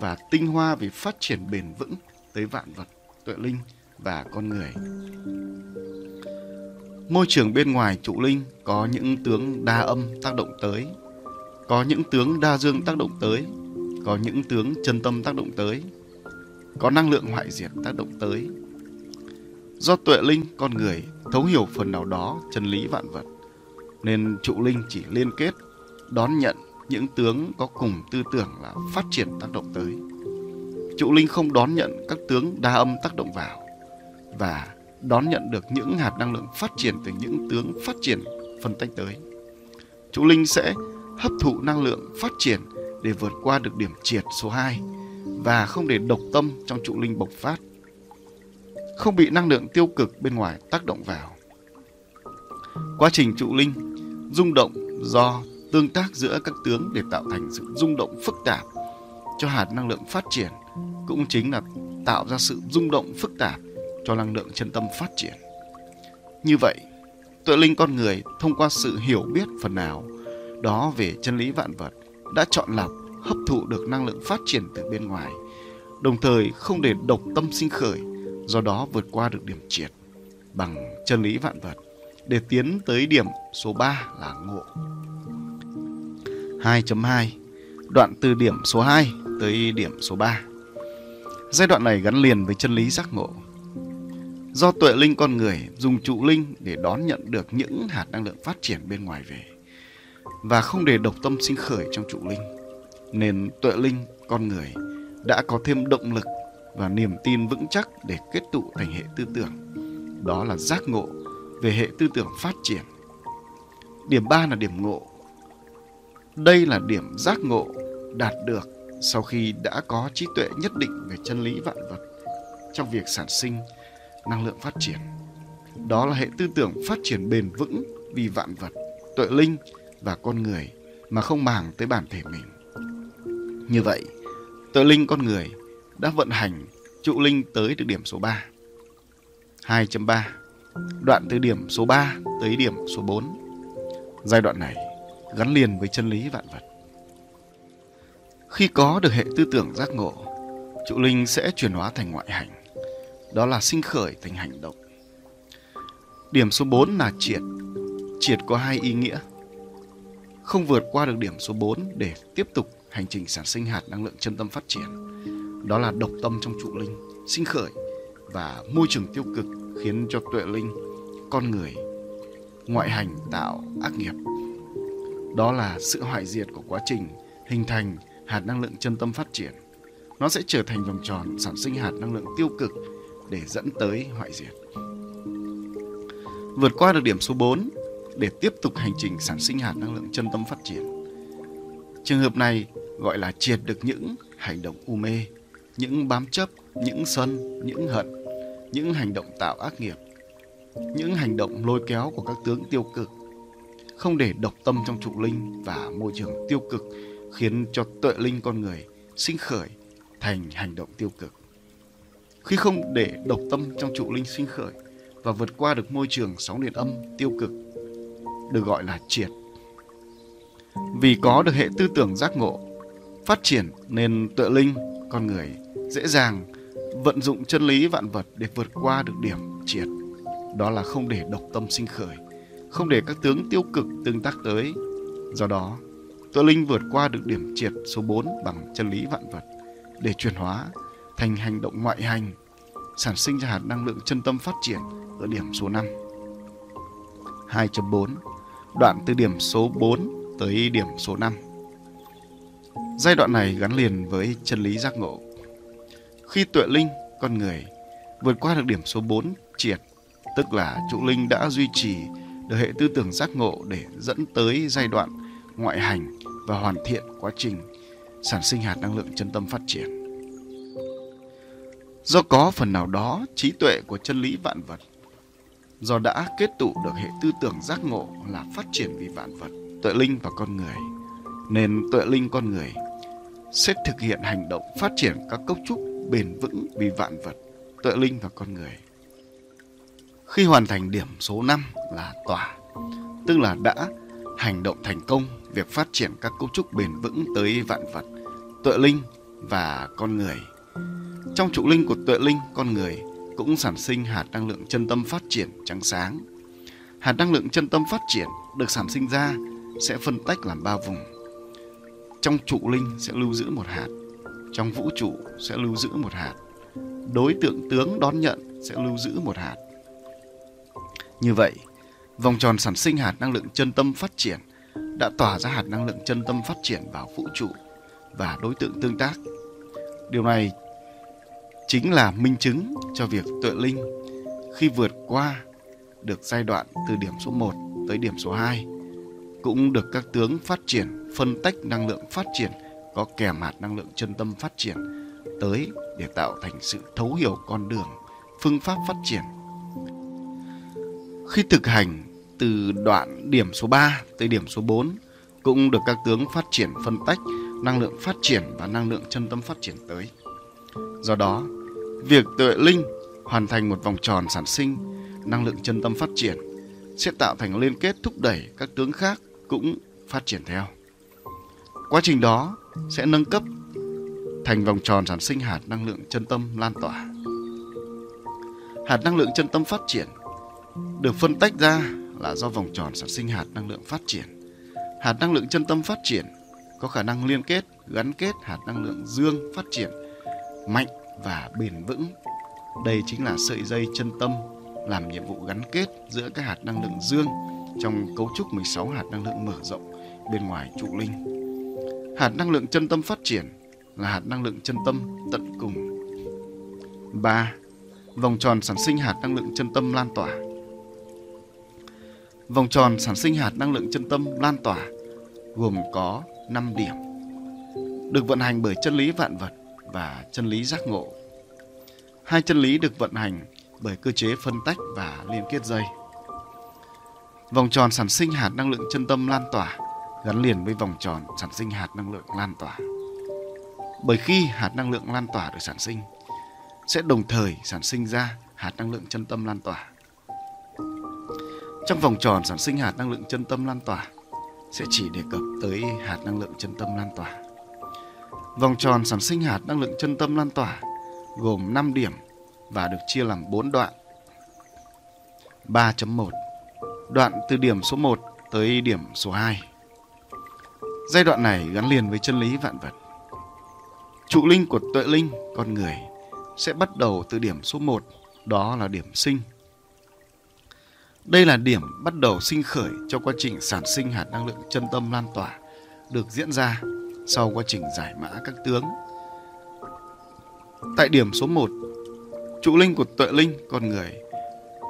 và tinh hoa về phát triển bền vững tới vạn vật, tuệ linh và con người. Môi trường bên ngoài trụ linh có những tướng đa âm tác động tới, có những tướng đa dương tác động tới, có những tướng chân tâm tác động tới, có năng lượng hoại diệt tác động tới. Do tuệ linh con người thấu hiểu phần nào đó chân lý vạn vật, nên trụ linh chỉ liên kết đón nhận những tướng có cùng tư tưởng là phát triển tác động tới. Trụ linh không đón nhận các tướng đa âm tác động vào và đón nhận được những hạt năng lượng phát triển từ những tướng phát triển phân tách tới. Trụ linh sẽ hấp thụ năng lượng phát triển để vượt qua được điểm triệt số 2 và không để độc tâm trong trụ linh bộc phát. Không bị năng lượng tiêu cực bên ngoài tác động vào. Quá trình trụ linh rung động do tương tác giữa các tướng để tạo thành sự rung động phức tạp cho hạt năng lượng phát triển cũng chính là tạo ra sự rung động phức tạp cho năng lượng chân tâm phát triển. Như vậy, tuệ linh con người thông qua sự hiểu biết phần nào đó về chân lý vạn vật đã chọn lọc hấp thụ được năng lượng phát triển từ bên ngoài, đồng thời không để độc tâm sinh khởi, do đó vượt qua được điểm triệt bằng chân lý vạn vật để tiến tới điểm số 3 là ngộ. 2.2 Đoạn từ điểm số 2 tới điểm số 3 Giai đoạn này gắn liền với chân lý giác ngộ. Do tuệ linh con người dùng trụ linh để đón nhận được những hạt năng lượng phát triển bên ngoài về và không để độc tâm sinh khởi trong trụ linh, nên tuệ linh con người đã có thêm động lực và niềm tin vững chắc để kết tụ thành hệ tư tưởng. Đó là giác ngộ về hệ tư tưởng phát triển. Điểm 3 là điểm ngộ. Đây là điểm giác ngộ đạt được sau khi đã có trí tuệ nhất định về chân lý vạn vật trong việc sản sinh năng lượng phát triển. Đó là hệ tư tưởng phát triển bền vững vì vạn vật, tuệ linh và con người mà không màng tới bản thể mình. Như vậy, tuệ linh con người đã vận hành trụ linh tới được điểm số 3. 2.3 Đoạn từ điểm số 3 tới điểm số 4. Giai đoạn này gắn liền với chân lý vạn vật. Khi có được hệ tư tưởng giác ngộ, trụ linh sẽ chuyển hóa thành ngoại hành. Đó là sinh khởi thành hành động. Điểm số 4 là triệt. Triệt có hai ý nghĩa. Không vượt qua được điểm số 4 để tiếp tục hành trình sản sinh hạt năng lượng chân tâm phát triển. Đó là độc tâm trong trụ linh, sinh khởi và môi trường tiêu cực khiến cho tuệ linh con người ngoại hành tạo ác nghiệp đó là sự hoại diệt của quá trình hình thành hạt năng lượng chân tâm phát triển. Nó sẽ trở thành vòng tròn sản sinh hạt năng lượng tiêu cực để dẫn tới hoại diệt. Vượt qua được điểm số 4 để tiếp tục hành trình sản sinh hạt năng lượng chân tâm phát triển. Trường hợp này gọi là triệt được những hành động u mê những bám chấp những sân, những hận, những hành động tạo ác nghiệp, những hành động lôi kéo của các tướng tiêu cực, không để độc tâm trong trụ linh và môi trường tiêu cực khiến cho tuệ linh con người sinh khởi thành hành động tiêu cực. Khi không để độc tâm trong trụ linh sinh khởi và vượt qua được môi trường sóng điện âm tiêu cực được gọi là triệt. Vì có được hệ tư tưởng giác ngộ phát triển nên tuệ linh con người dễ dàng vận dụng chân lý vạn vật để vượt qua được điểm triệt. Đó là không để độc tâm sinh khởi, không để các tướng tiêu cực tương tác tới. Do đó, tuệ linh vượt qua được điểm triệt số 4 bằng chân lý vạn vật để chuyển hóa thành hành động ngoại hành, sản sinh ra hạt năng lượng chân tâm phát triển ở điểm số 5. 2.4 Đoạn từ điểm số 4 tới điểm số 5 Giai đoạn này gắn liền với chân lý giác ngộ. Khi tuệ linh, con người, vượt qua được điểm số 4 triệt, tức là trụ linh đã duy trì được hệ tư tưởng giác ngộ để dẫn tới giai đoạn ngoại hành và hoàn thiện quá trình sản sinh hạt năng lượng chân tâm phát triển. Do có phần nào đó trí tuệ của chân lý vạn vật, do đã kết tụ được hệ tư tưởng giác ngộ là phát triển vì vạn vật, tuệ linh và con người, nên tuệ linh con người sẽ thực hiện hành động phát triển các cấu trúc bền vững vì vạn vật, tuệ linh và con người. Khi hoàn thành điểm số 5 là tỏa, tức là đã hành động thành công việc phát triển các cấu trúc bền vững tới vạn vật, tuệ linh và con người. Trong trụ linh của tuệ linh, con người cũng sản sinh hạt năng lượng chân tâm phát triển trắng sáng. Hạt năng lượng chân tâm phát triển được sản sinh ra sẽ phân tách làm ba vùng. Trong trụ linh sẽ lưu giữ một hạt, trong vũ trụ sẽ lưu giữ một hạt, đối tượng tướng đón nhận sẽ lưu giữ một hạt. Như vậy, vòng tròn sản sinh hạt năng lượng chân tâm phát triển đã tỏa ra hạt năng lượng chân tâm phát triển vào vũ trụ và đối tượng tương tác. Điều này chính là minh chứng cho việc tuệ linh khi vượt qua được giai đoạn từ điểm số 1 tới điểm số 2 cũng được các tướng phát triển phân tách năng lượng phát triển có kèm hạt năng lượng chân tâm phát triển tới để tạo thành sự thấu hiểu con đường phương pháp phát triển khi thực hành từ đoạn điểm số 3 tới điểm số 4 cũng được các tướng phát triển phân tách năng lượng phát triển và năng lượng chân tâm phát triển tới. Do đó, việc tuệ linh hoàn thành một vòng tròn sản sinh năng lượng chân tâm phát triển sẽ tạo thành liên kết thúc đẩy các tướng khác cũng phát triển theo. Quá trình đó sẽ nâng cấp thành vòng tròn sản sinh hạt năng lượng chân tâm lan tỏa. Hạt năng lượng chân tâm phát triển được phân tách ra là do vòng tròn sản sinh hạt năng lượng phát triển. Hạt năng lượng chân tâm phát triển có khả năng liên kết, gắn kết hạt năng lượng dương phát triển mạnh và bền vững. Đây chính là sợi dây chân tâm làm nhiệm vụ gắn kết giữa các hạt năng lượng dương trong cấu trúc 16 hạt năng lượng mở rộng bên ngoài trụ linh. Hạt năng lượng chân tâm phát triển là hạt năng lượng chân tâm tận cùng. 3. Vòng tròn sản sinh hạt năng lượng chân tâm lan tỏa. Vòng tròn sản sinh hạt năng lượng chân tâm lan tỏa gồm có 5 điểm, được vận hành bởi chân lý vạn vật và chân lý giác ngộ. Hai chân lý được vận hành bởi cơ chế phân tách và liên kết dây. Vòng tròn sản sinh hạt năng lượng chân tâm lan tỏa gắn liền với vòng tròn sản sinh hạt năng lượng lan tỏa. Bởi khi hạt năng lượng lan tỏa được sản sinh, sẽ đồng thời sản sinh ra hạt năng lượng chân tâm lan tỏa. Trong vòng tròn sản sinh hạt năng lượng chân tâm lan tỏa sẽ chỉ đề cập tới hạt năng lượng chân tâm lan tỏa. Vòng tròn sản sinh hạt năng lượng chân tâm lan tỏa gồm 5 điểm và được chia làm 4 đoạn. 3.1 Đoạn từ điểm số 1 tới điểm số 2 Giai đoạn này gắn liền với chân lý vạn vật. Trụ linh của tuệ linh, con người, sẽ bắt đầu từ điểm số 1, đó là điểm sinh. Đây là điểm bắt đầu sinh khởi cho quá trình sản sinh hạt năng lượng chân tâm lan tỏa được diễn ra sau quá trình giải mã các tướng. Tại điểm số 1, trụ linh của tuệ linh, con người,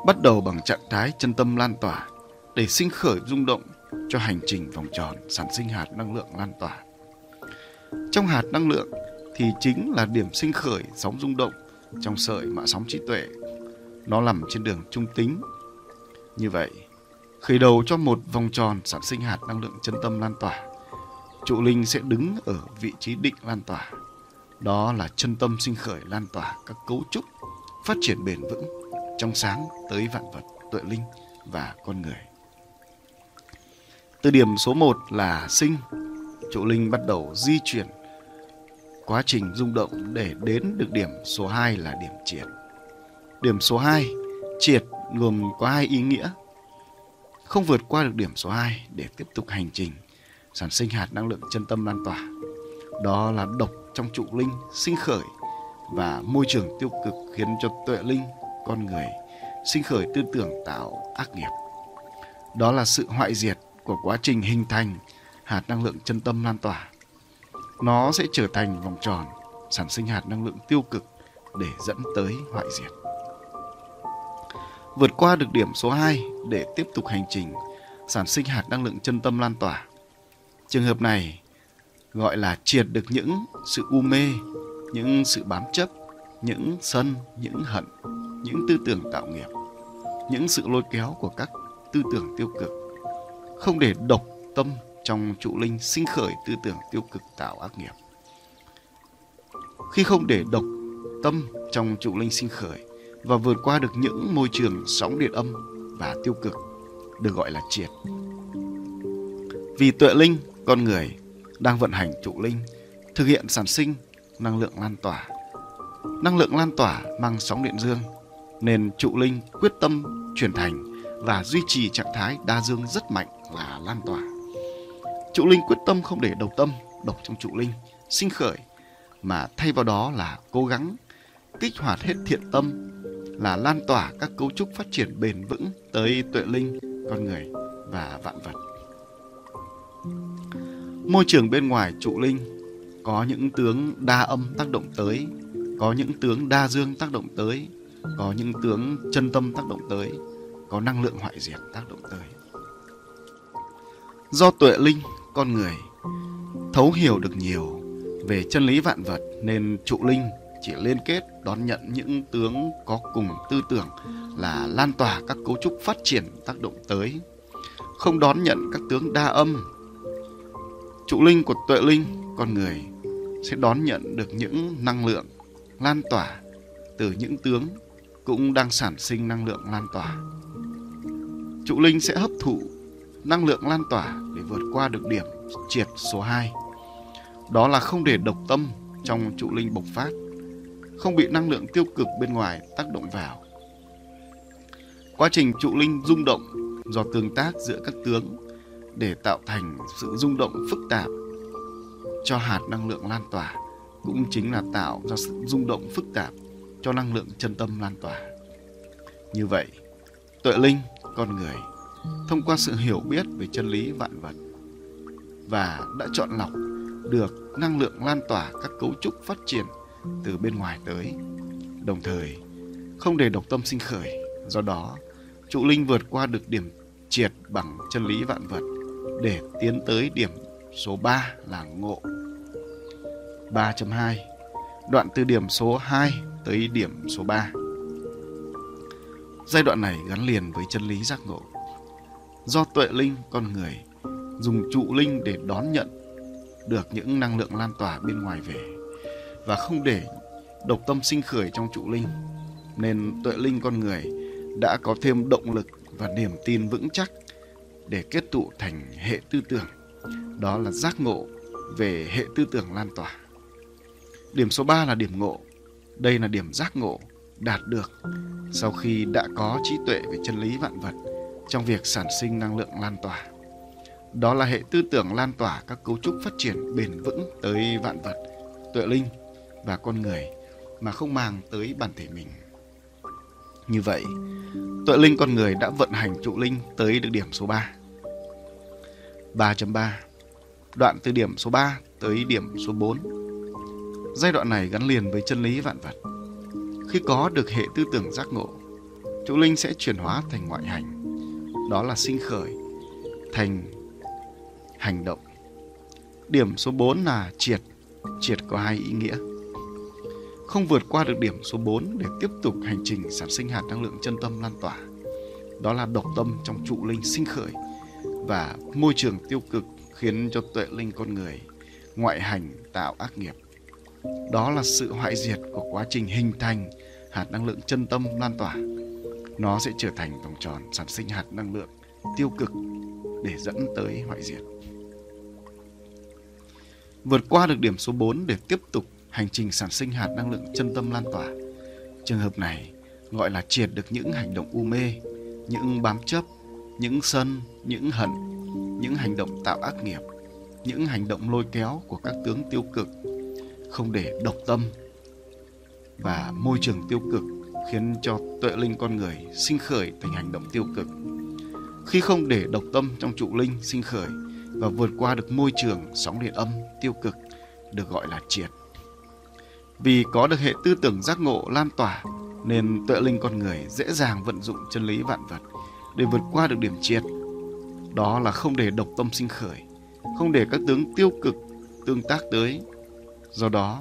bắt đầu bằng trạng thái chân tâm lan tỏa để sinh khởi rung động cho hành trình vòng tròn sản sinh hạt năng lượng lan tỏa. Trong hạt năng lượng thì chính là điểm sinh khởi sóng rung động trong sợi mạ sóng trí tuệ. Nó nằm trên đường trung tính. Như vậy, khởi đầu cho một vòng tròn sản sinh hạt năng lượng chân tâm lan tỏa. Trụ linh sẽ đứng ở vị trí định lan tỏa. Đó là chân tâm sinh khởi lan tỏa các cấu trúc phát triển bền vững, trong sáng tới vạn vật, tuệ linh và con người. Từ điểm số 1 là sinh, trụ linh bắt đầu di chuyển quá trình rung động để đến được điểm số 2 là điểm triệt. Điểm số 2, triệt gồm có hai ý nghĩa. Không vượt qua được điểm số 2 để tiếp tục hành trình sản sinh hạt năng lượng chân tâm lan tỏa. Đó là độc trong trụ linh sinh khởi và môi trường tiêu cực khiến cho tuệ linh, con người sinh khởi tư tưởng tạo ác nghiệp. Đó là sự hoại diệt của quá trình hình thành hạt năng lượng chân tâm lan tỏa. Nó sẽ trở thành vòng tròn sản sinh hạt năng lượng tiêu cực để dẫn tới hoại diệt. Vượt qua được điểm số 2 để tiếp tục hành trình sản sinh hạt năng lượng chân tâm lan tỏa. Trường hợp này gọi là triệt được những sự u mê, những sự bám chấp, những sân, những hận, những tư tưởng tạo nghiệp, những sự lôi kéo của các tư tưởng tiêu cực. Không để độc tâm trong trụ linh sinh khởi tư tưởng tiêu cực tạo ác nghiệp. Khi không để độc tâm trong trụ linh sinh khởi và vượt qua được những môi trường sóng điện âm và tiêu cực được gọi là triệt. Vì tuệ linh, con người đang vận hành trụ linh, thực hiện sản sinh năng lượng lan tỏa. Năng lượng lan tỏa mang sóng điện dương, nên trụ linh quyết tâm chuyển thành và duy trì trạng thái đa dương rất mạnh là lan tỏa. Trụ linh quyết tâm không để độc tâm, độc trong trụ linh sinh khởi mà thay vào đó là cố gắng kích hoạt hết thiện tâm là lan tỏa các cấu trúc phát triển bền vững tới tuệ linh, con người và vạn vật. Môi trường bên ngoài trụ linh có những tướng đa âm tác động tới, có những tướng đa dương tác động tới, có những tướng chân tâm tác động tới, có năng lượng hoại diệt tác động tới. Do tuệ linh, con người thấu hiểu được nhiều về chân lý vạn vật nên trụ linh chỉ liên kết, đón nhận những tướng có cùng tư tưởng là lan tỏa các cấu trúc phát triển tác động tới. Không đón nhận các tướng đa âm, trụ linh của tuệ linh, con người sẽ đón nhận được những năng lượng lan tỏa từ những tướng cũng đang sản sinh năng lượng lan tỏa. Trụ linh sẽ hấp thụ năng lượng lan tỏa để vượt qua được điểm triệt số 2 đó là không để độc tâm trong trụ linh bộc phát không bị năng lượng tiêu cực bên ngoài tác động vào. Quá trình trụ linh rung động do tương tác giữa các tướng để tạo thành sự rung động phức tạp cho hạt năng lượng lan tỏa cũng chính là tạo ra sự rung động phức tạp cho năng lượng chân tâm lan tỏa. Như vậy, tuệ linh, con người, thông qua sự hiểu biết về chân lý vạn vật và đã chọn lọc được năng lượng lan tỏa các cấu trúc phát triển từ bên ngoài tới. Đồng thời, không để độc tâm sinh khởi, do đó, trụ linh vượt qua được điểm triệt bằng chân lý vạn vật, để tiến tới điểm số 3 là ngộ. 3.2 đoạn từ điểm số 2 tới điểm số 3 giai đoạn này gắn liền với chân lý giác ngộ. Do tuệ linh con người dùng trụ linh để đón nhận được những năng lượng lan tỏa bên ngoài về và không để độc tâm sinh khởi trong trụ linh. Nên tuệ linh con người đã có thêm động lực và niềm tin vững chắc để kết tụ thành hệ tư tưởng. Đó là giác ngộ về hệ tư tưởng lan tỏa. Điểm số 3 là điểm ngộ. Đây là điểm giác ngộ đạt được sau khi đã có trí tuệ về chân lý vạn vật trong việc sản sinh năng lượng lan tỏa. Đó là hệ tư tưởng lan tỏa các cấu trúc phát triển bền vững tới vạn vật. Tuệ linh và con người mà không mang tới bản thể mình. Như vậy, tuệ linh con người đã vận hành trụ linh tới được điểm số 3. 3.3 Đoạn từ điểm số 3 tới điểm số 4 Giai đoạn này gắn liền với chân lý vạn vật. Khi có được hệ tư tưởng giác ngộ, trụ linh sẽ chuyển hóa thành ngoại hành. Đó là sinh khởi, thành hành động. Điểm số 4 là triệt. Triệt có hai ý nghĩa không vượt qua được điểm số 4 để tiếp tục hành trình sản sinh hạt năng lượng chân tâm lan tỏa. Đó là độc tâm trong trụ linh sinh khởi và môi trường tiêu cực khiến cho tuệ linh con người ngoại hành tạo ác nghiệp. Đó là sự hoại diệt của quá trình hình thành hạt năng lượng chân tâm lan tỏa. Nó sẽ trở thành vòng tròn sản sinh hạt năng lượng tiêu cực để dẫn tới hoại diệt. Vượt qua được điểm số 4 để tiếp tục hành trình sản sinh hạt năng lượng chân tâm lan tỏa. Trường hợp này gọi là triệt được những hành động u mê, những bám chấp, những sân, những hận, những hành động tạo ác nghiệp, những hành động lôi kéo của các tướng tiêu cực, không để độc tâm và môi trường tiêu cực khiến cho tuệ linh con người sinh khởi thành hành động tiêu cực. Khi không để độc tâm trong trụ linh sinh khởi và vượt qua được môi trường sóng điện âm tiêu cực được gọi là triệt. Vì có được hệ tư tưởng giác ngộ lan tỏa nên tuệ linh con người dễ dàng vận dụng chân lý vạn vật để vượt qua được điểm triệt. Đó là không để độc tâm sinh khởi, không để các tướng tiêu cực tương tác tới. Do đó,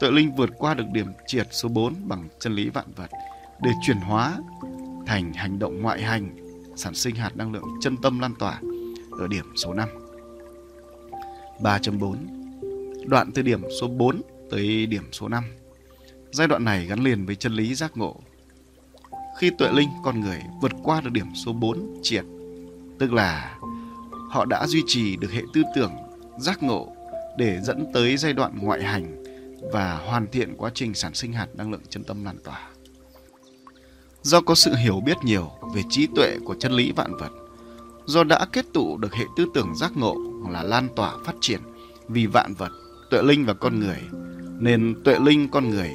tuệ linh vượt qua được điểm triệt số 4 bằng chân lý vạn vật để chuyển hóa thành hành động ngoại hành, sản sinh hạt năng lượng chân tâm lan tỏa ở điểm số 5. 3.4 Đoạn từ điểm số 4 tới điểm số 5. Giai đoạn này gắn liền với chân lý giác ngộ. Khi tuệ linh con người vượt qua được điểm số 4 triệt, tức là họ đã duy trì được hệ tư tưởng giác ngộ để dẫn tới giai đoạn ngoại hành và hoàn thiện quá trình sản sinh hạt năng lượng chân tâm lan tỏa. Do có sự hiểu biết nhiều về trí tuệ của chân lý vạn vật, do đã kết tụ được hệ tư tưởng giác ngộ là lan tỏa phát triển vì vạn vật, tuệ linh và con người, nên tuệ linh con người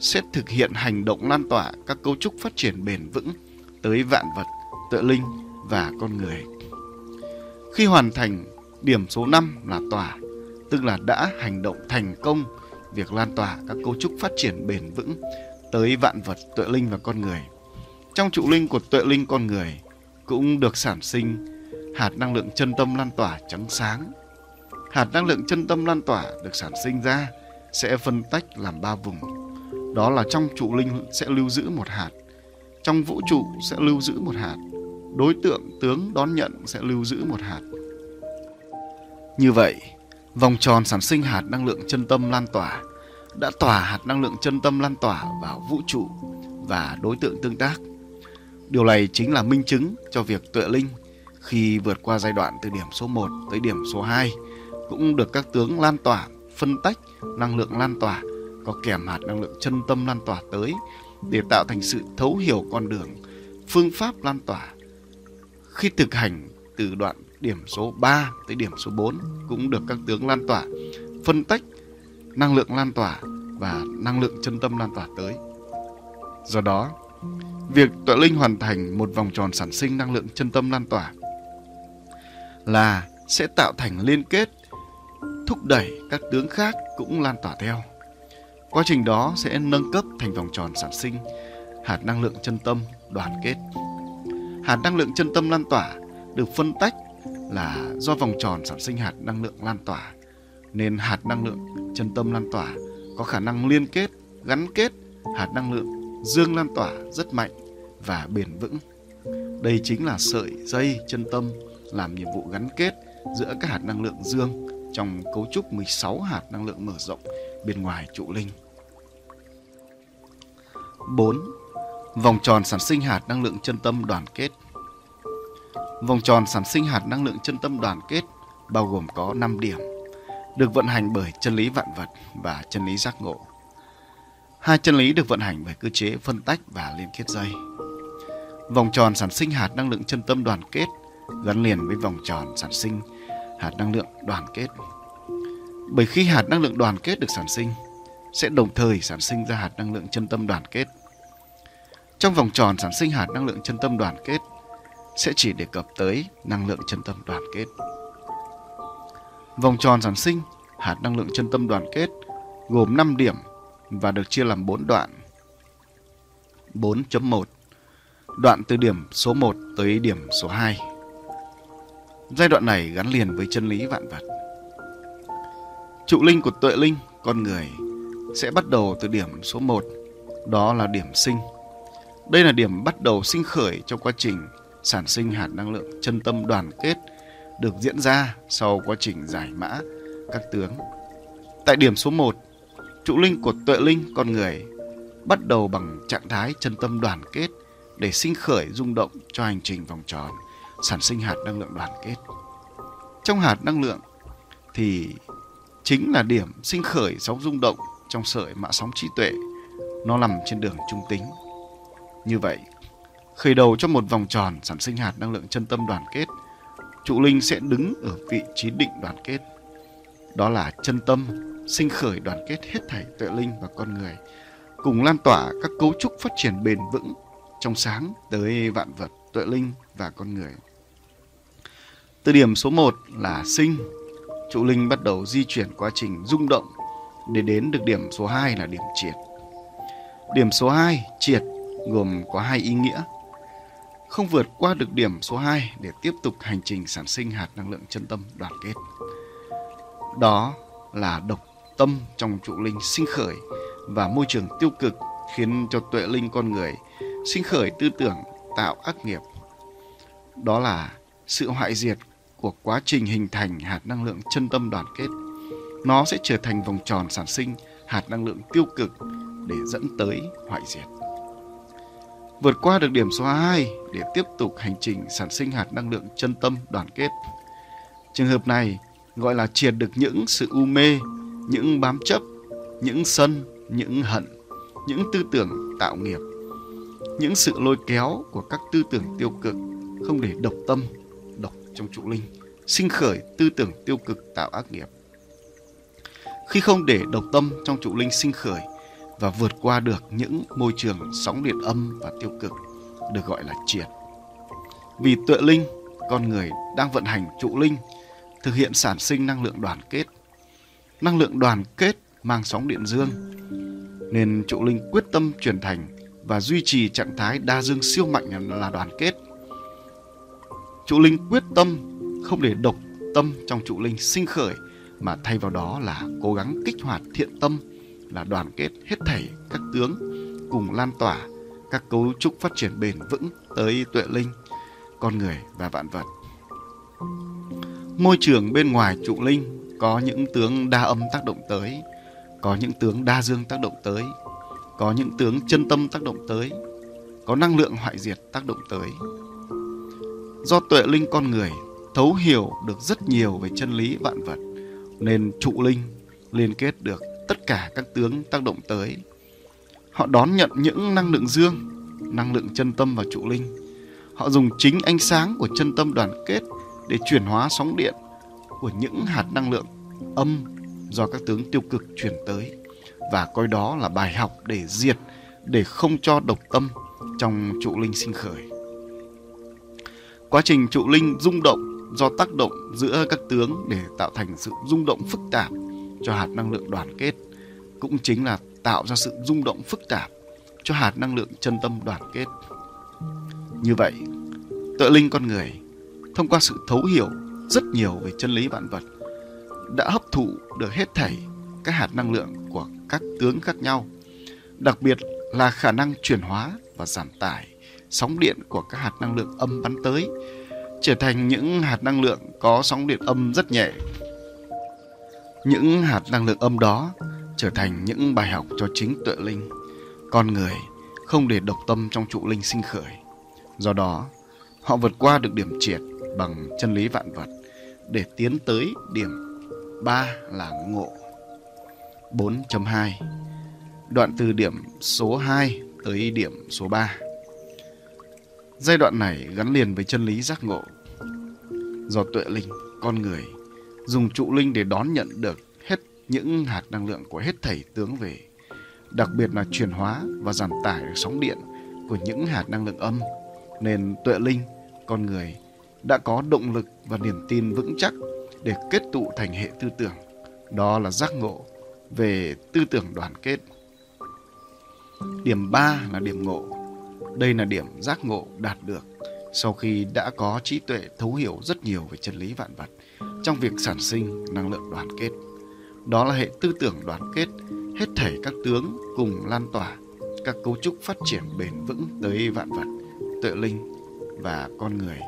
sẽ thực hiện hành động lan tỏa các cấu trúc phát triển bền vững tới vạn vật, tuệ linh và con người. Khi hoàn thành điểm số 5 là tỏa, tức là đã hành động thành công việc lan tỏa các cấu trúc phát triển bền vững tới vạn vật, tuệ linh và con người. Trong trụ linh của tuệ linh con người cũng được sản sinh hạt năng lượng chân tâm lan tỏa trắng sáng. Hạt năng lượng chân tâm lan tỏa được sản sinh ra sẽ phân tách làm ba vùng. Đó là trong trụ linh sẽ lưu giữ một hạt, trong vũ trụ sẽ lưu giữ một hạt, đối tượng tướng đón nhận sẽ lưu giữ một hạt. Như vậy, vòng tròn sản sinh hạt năng lượng chân tâm lan tỏa đã tỏa hạt năng lượng chân tâm lan tỏa vào vũ trụ và đối tượng tương tác. Điều này chính là minh chứng cho việc tuệ linh khi vượt qua giai đoạn từ điểm số 1 tới điểm số 2 cũng được các tướng lan tỏa, phân tách năng lượng lan tỏa có kèm hạt năng lượng chân tâm lan tỏa tới để tạo thành sự thấu hiểu con đường, phương pháp lan tỏa. Khi thực hành từ đoạn điểm số 3 tới điểm số 4 cũng được các tướng lan tỏa, phân tách năng lượng lan tỏa và năng lượng chân tâm lan tỏa tới. Do đó, việc tuệ linh hoàn thành một vòng tròn sản sinh năng lượng chân tâm lan tỏa là sẽ tạo thành liên kết thúc đẩy các tướng khác cũng lan tỏa theo. Quá trình đó sẽ nâng cấp thành vòng tròn sản sinh hạt năng lượng chân tâm đoàn kết. Hạt năng lượng chân tâm lan tỏa được phân tách là do vòng tròn sản sinh hạt năng lượng lan tỏa nên hạt năng lượng chân tâm lan tỏa có khả năng liên kết, gắn kết hạt năng lượng dương lan tỏa rất mạnh và bền vững. Đây chính là sợi dây chân tâm làm nhiệm vụ gắn kết giữa các hạt năng lượng dương trong cấu trúc 16 hạt năng lượng mở rộng bên ngoài trụ linh. 4. Vòng tròn sản sinh hạt năng lượng chân tâm đoàn kết Vòng tròn sản sinh hạt năng lượng chân tâm đoàn kết bao gồm có 5 điểm, được vận hành bởi chân lý vạn vật và chân lý giác ngộ. Hai chân lý được vận hành bởi cơ chế phân tách và liên kết dây. Vòng tròn sản sinh hạt năng lượng chân tâm đoàn kết gắn liền với vòng tròn sản sinh hạt năng lượng đoàn kết. Bởi khi hạt năng lượng đoàn kết được sản sinh, sẽ đồng thời sản sinh ra hạt năng lượng chân tâm đoàn kết. Trong vòng tròn sản sinh hạt năng lượng chân tâm đoàn kết sẽ chỉ đề cập tới năng lượng chân tâm đoàn kết. Vòng tròn sản sinh hạt năng lượng chân tâm đoàn kết gồm 5 điểm và được chia làm 4 đoạn. 4.1 Đoạn từ điểm số 1 tới điểm số 2 Giai đoạn này gắn liền với chân lý vạn vật. Trụ linh của tuệ linh, con người, sẽ bắt đầu từ điểm số 1, đó là điểm sinh. Đây là điểm bắt đầu sinh khởi trong quá trình sản sinh hạt năng lượng chân tâm đoàn kết được diễn ra sau quá trình giải mã các tướng. Tại điểm số 1, trụ linh của tuệ linh con người bắt đầu bằng trạng thái chân tâm đoàn kết để sinh khởi rung động cho hành trình vòng tròn sản sinh hạt năng lượng đoàn kết. Trong hạt năng lượng thì chính là điểm sinh khởi sóng rung động trong sợi mã sóng trí tuệ. Nó nằm trên đường trung tính. Như vậy, khởi đầu cho một vòng tròn sản sinh hạt năng lượng chân tâm đoàn kết, trụ linh sẽ đứng ở vị trí định đoàn kết. Đó là chân tâm sinh khởi đoàn kết hết thảy tuệ linh và con người, cùng lan tỏa các cấu trúc phát triển bền vững trong sáng tới vạn vật, tuệ linh và con người. Từ điểm số 1 là sinh, trụ linh bắt đầu di chuyển quá trình rung động để đến được điểm số 2 là điểm triệt. Điểm số 2, triệt, gồm có hai ý nghĩa. Không vượt qua được điểm số 2 để tiếp tục hành trình sản sinh hạt năng lượng chân tâm đoàn kết. Đó là độc tâm trong trụ linh sinh khởi và môi trường tiêu cực khiến cho tuệ linh con người sinh khởi tư tưởng tạo ác nghiệp. Đó là sự hoại diệt của quá trình hình thành hạt năng lượng chân tâm đoàn kết. Nó sẽ trở thành vòng tròn sản sinh hạt năng lượng tiêu cực để dẫn tới hoại diệt. Vượt qua được điểm số 2 để tiếp tục hành trình sản sinh hạt năng lượng chân tâm đoàn kết. Trường hợp này gọi là triệt được những sự u mê, những bám chấp, những sân, những hận, những tư tưởng tạo nghiệp, những sự lôi kéo của các tư tưởng tiêu cực không để độc tâm trong trụ linh, sinh khởi tư tưởng tiêu cực tạo ác nghiệp. Khi không để độc tâm trong trụ linh sinh khởi và vượt qua được những môi trường sóng điện âm và tiêu cực được gọi là triệt. Vì tuệ linh, con người đang vận hành trụ linh, thực hiện sản sinh năng lượng đoàn kết. Năng lượng đoàn kết mang sóng điện dương, nên trụ linh quyết tâm truyền thành và duy trì trạng thái đa dương siêu mạnh là đoàn kết Trụ linh quyết tâm không để độc tâm trong trụ linh sinh khởi mà thay vào đó là cố gắng kích hoạt thiện tâm là đoàn kết hết thảy các tướng cùng lan tỏa các cấu trúc phát triển bền vững tới tuệ linh, con người và vạn vật. Môi trường bên ngoài trụ linh có những tướng đa âm tác động tới, có những tướng đa dương tác động tới, có những tướng chân tâm tác động tới, có năng lượng hoại diệt tác động tới do tuệ linh con người, thấu hiểu được rất nhiều về chân lý vạn vật, nên trụ linh liên kết được tất cả các tướng tác động tới. Họ đón nhận những năng lượng dương, năng lượng chân tâm và trụ linh. Họ dùng chính ánh sáng của chân tâm đoàn kết để chuyển hóa sóng điện của những hạt năng lượng âm do các tướng tiêu cực chuyển tới. Và coi đó là bài học để diệt, để không cho độc tâm trong trụ linh sinh khởi. Quá trình trụ linh rung động do tác động giữa các tướng để tạo thành sự rung động phức tạp cho hạt năng lượng đoàn kết cũng chính là tạo ra sự rung động phức tạp cho hạt năng lượng chân tâm đoàn kết. Như vậy, tự linh con người thông qua sự thấu hiểu rất nhiều về chân lý vạn vật đã hấp thụ được hết thảy các hạt năng lượng của các tướng khác nhau, đặc biệt là khả năng chuyển hóa và giảm tải sóng điện của các hạt năng lượng âm bắn tới trở thành những hạt năng lượng có sóng điện âm rất nhẹ. Những hạt năng lượng âm đó trở thành những bài học cho chính tuệ linh, con người không để độc tâm trong trụ linh sinh khởi. Do đó, họ vượt qua được điểm triệt bằng chân lý vạn vật để tiến tới điểm 3 là ngộ. 4.2 Đoạn từ điểm số 2 tới điểm số 3 Giai đoạn này gắn liền với chân lý giác ngộ. Do tuệ linh, con người, dùng trụ linh để đón nhận được hết những hạt năng lượng của hết thảy tướng về, đặc biệt là chuyển hóa và giảm tải được sóng điện của những hạt năng lượng âm, nên tuệ linh, con người đã có động lực và niềm tin vững chắc để kết tụ thành hệ tư tưởng. Đó là giác ngộ về tư tưởng đoàn kết. Điểm 3 là điểm ngộ đây là điểm giác ngộ đạt được sau khi đã có trí tuệ thấu hiểu rất nhiều về chân lý vạn vật trong việc sản sinh năng lượng đoàn kết. Đó là hệ tư tưởng đoàn kết hết thảy các tướng cùng lan tỏa các cấu trúc phát triển bền vững tới vạn vật, tuệ linh và con người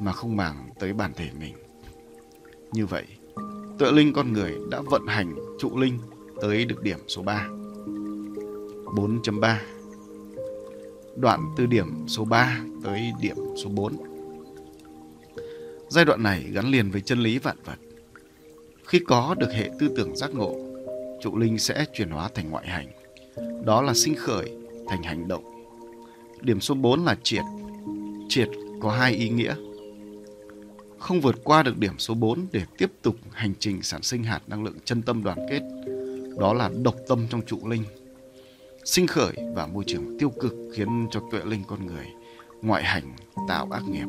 mà không màng tới bản thể mình. Như vậy, tuệ linh con người đã vận hành trụ linh tới được điểm số 3. 4.3 Đoạn từ điểm số 3 tới điểm số 4 Giai đoạn này gắn liền với chân lý vạn vật. Khi có được hệ tư tưởng giác ngộ, trụ linh sẽ chuyển hóa thành ngoại hành. Đó là sinh khởi thành hành động. Điểm số 4 là triệt. Triệt có hai ý nghĩa. Không vượt qua được điểm số 4 để tiếp tục hành trình sản sinh hạt năng lượng chân tâm đoàn kết. Đó là độc tâm trong trụ linh. Sinh khởi và môi trường tiêu cực khiến cho tuệ linh con người ngoại hành tạo ác nghiệp.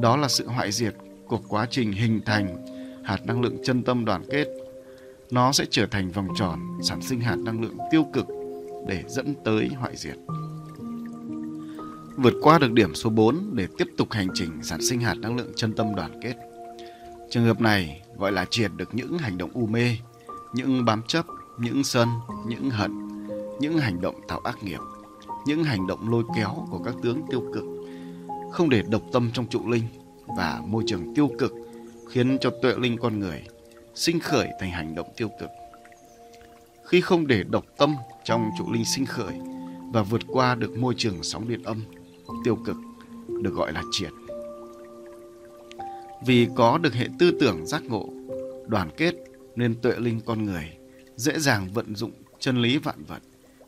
Đó là sự hoại diệt của quá trình hình thành hạt năng lượng chân tâm đoàn kết. Nó sẽ trở thành vòng tròn sản sinh hạt năng lượng tiêu cực để dẫn tới hoại diệt. Vượt qua được điểm số 4 để tiếp tục hành trình sản sinh hạt năng lượng chân tâm đoàn kết. Trường hợp này gọi là triệt được những hành động u mê, những bám chấp, những sân, những hận, những hành động tạo ác nghiệp, những hành động lôi kéo của các tướng tiêu cực, không để độc tâm trong trụ linh và môi trường tiêu cực khiến cho tuệ linh con người sinh khởi thành hành động tiêu cực. Khi không để độc tâm trong trụ linh sinh khởi và vượt qua được môi trường sóng điện âm tiêu cực được gọi là triệt. Vì có được hệ tư tưởng giác ngộ, đoàn kết nên tuệ linh con người dễ dàng vận dụng chân lý vạn vật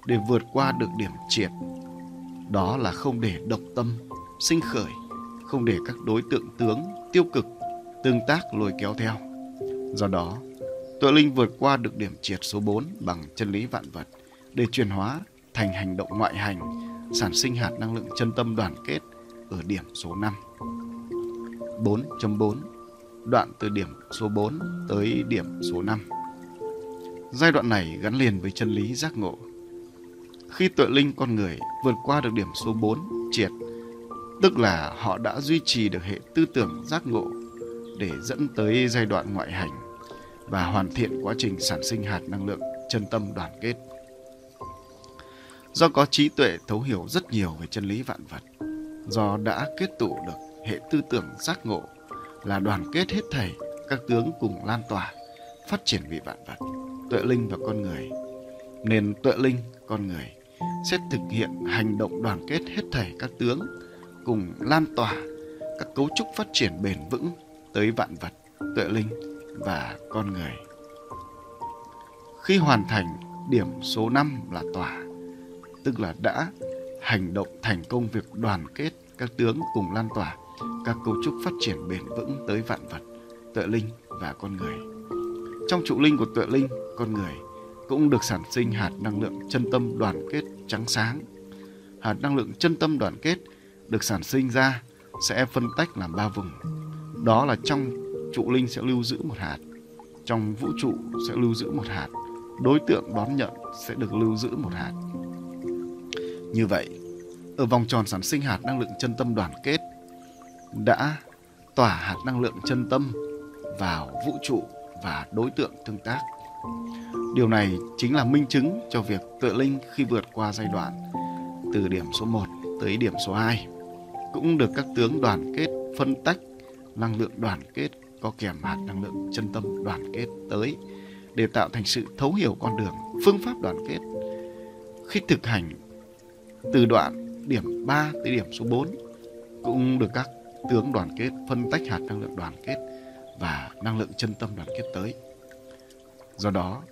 để vượt qua được điểm triệt. Đó là không để độc tâm sinh khởi, không để các đối tượng tướng tiêu cực tương tác lôi kéo theo. Do đó, tuệ linh vượt qua được điểm triệt số 4 bằng chân lý vạn vật để chuyển hóa thành hành động ngoại hành, sản sinh hạt năng lượng chân tâm đoàn kết ở điểm số 5. 4.4 Đoạn từ điểm số 4 tới điểm số 5 Giai đoạn này gắn liền với chân lý giác ngộ. Khi tuệ linh con người vượt qua được điểm số 4 triệt, tức là họ đã duy trì được hệ tư tưởng giác ngộ để dẫn tới giai đoạn ngoại hành và hoàn thiện quá trình sản sinh hạt năng lượng chân tâm đoàn kết. Do có trí tuệ thấu hiểu rất nhiều về chân lý vạn vật, do đã kết tụ được hệ tư tưởng giác ngộ là đoàn kết hết thảy các tướng cùng lan tỏa, phát triển vị vạn vật, tuệ linh và con người, nên tuệ linh con người sẽ thực hiện hành động đoàn kết hết thảy các tướng cùng lan tỏa các cấu trúc phát triển bền vững tới vạn vật, tuệ linh và con người. Khi hoàn thành điểm số 5 là tỏa, tức là đã hành động thành công việc đoàn kết các tướng cùng lan tỏa các cấu trúc phát triển bền vững tới vạn vật, tuệ linh và con người. Trong trụ linh của tuệ linh, con người cũng được sản sinh hạt năng lượng chân tâm đoàn kết trắng sáng. Hạt năng lượng chân tâm đoàn kết được sản sinh ra sẽ phân tách làm ba vùng. Đó là trong trụ linh sẽ lưu giữ một hạt, trong vũ trụ sẽ lưu giữ một hạt, đối tượng đón nhận sẽ được lưu giữ một hạt. Như vậy, ở vòng tròn sản sinh hạt năng lượng chân tâm đoàn kết đã tỏa hạt năng lượng chân tâm vào vũ trụ và đối tượng tương tác. Điều này chính là minh chứng cho việc tự linh khi vượt qua giai đoạn từ điểm số 1 tới điểm số 2 cũng được các tướng đoàn kết phân tách năng lượng đoàn kết có kèm hạt năng lượng chân tâm đoàn kết tới để tạo thành sự thấu hiểu con đường, phương pháp đoàn kết. Khi thực hành từ đoạn điểm 3 tới điểm số 4 cũng được các tướng đoàn kết phân tách hạt năng lượng đoàn kết và năng lượng chân tâm đoàn kết tới. Do đó,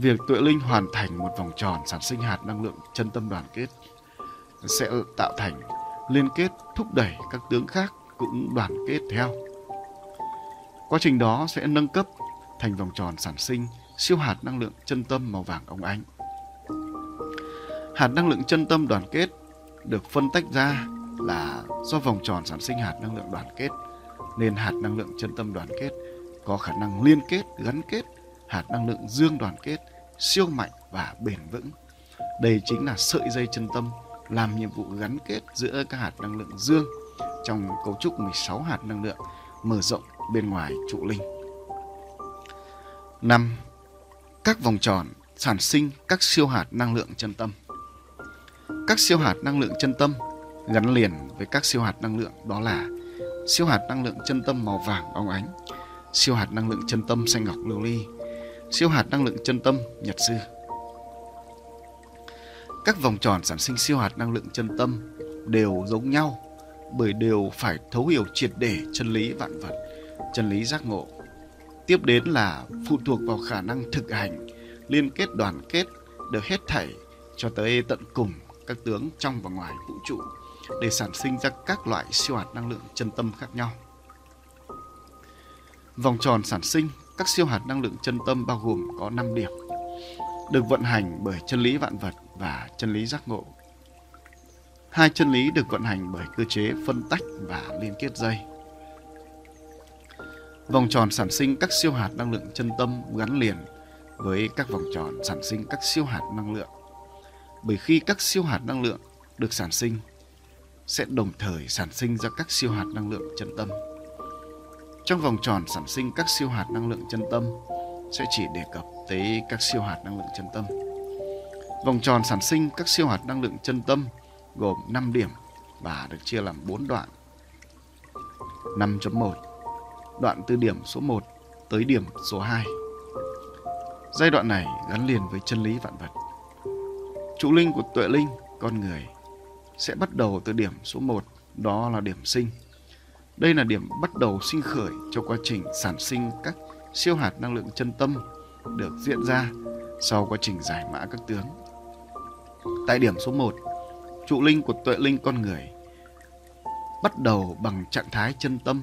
việc tuệ linh hoàn thành một vòng tròn sản sinh hạt năng lượng chân tâm đoàn kết sẽ tạo thành liên kết thúc đẩy các tướng khác cũng đoàn kết theo. Quá trình đó sẽ nâng cấp thành vòng tròn sản sinh siêu hạt năng lượng chân tâm màu vàng ông ánh. Hạt năng lượng chân tâm đoàn kết được phân tách ra là do vòng tròn sản sinh hạt năng lượng đoàn kết nên hạt năng lượng chân tâm đoàn kết có khả năng liên kết, gắn kết hạt năng lượng dương đoàn kết siêu mạnh và bền vững. Đây chính là sợi dây chân tâm làm nhiệm vụ gắn kết giữa các hạt năng lượng dương trong cấu trúc 16 hạt năng lượng mở rộng bên ngoài trụ linh. 5. Các vòng tròn sản sinh các siêu hạt năng lượng chân tâm. Các siêu hạt năng lượng chân tâm gắn liền với các siêu hạt năng lượng đó là siêu hạt năng lượng chân tâm màu vàng óng ánh, siêu hạt năng lượng chân tâm xanh ngọc lưu ly, siêu hạt năng lượng chân tâm nhật sư. Các vòng tròn sản sinh siêu hạt năng lượng chân tâm đều giống nhau bởi đều phải thấu hiểu triệt để chân lý vạn vật, chân lý giác ngộ. Tiếp đến là phụ thuộc vào khả năng thực hành, liên kết đoàn kết được hết thảy cho tới tận cùng các tướng trong và ngoài vũ trụ để sản sinh ra các loại siêu hạt năng lượng chân tâm khác nhau. Vòng tròn sản sinh các siêu hạt năng lượng chân tâm bao gồm có 5 điểm, được vận hành bởi chân lý vạn vật và chân lý giác ngộ. Hai chân lý được vận hành bởi cơ chế phân tách và liên kết dây. Vòng tròn sản sinh các siêu hạt năng lượng chân tâm gắn liền với các vòng tròn sản sinh các siêu hạt năng lượng. Bởi khi các siêu hạt năng lượng được sản sinh sẽ đồng thời sản sinh ra các siêu hạt năng lượng chân tâm. Trong vòng tròn sản sinh các siêu hạt năng lượng chân tâm sẽ chỉ đề cập tới các siêu hạt năng lượng chân tâm. Vòng tròn sản sinh các siêu hạt năng lượng chân tâm gồm 5 điểm và được chia làm 4 đoạn. 5.1 Đoạn từ điểm số 1 tới điểm số 2 Giai đoạn này gắn liền với chân lý vạn vật. Trụ linh của tuệ linh, con người sẽ bắt đầu từ điểm số 1, đó là điểm sinh. Đây là điểm bắt đầu sinh khởi cho quá trình sản sinh các siêu hạt năng lượng chân tâm được diễn ra sau quá trình giải mã các tướng. Tại điểm số 1, trụ linh của tuệ linh con người bắt đầu bằng trạng thái chân tâm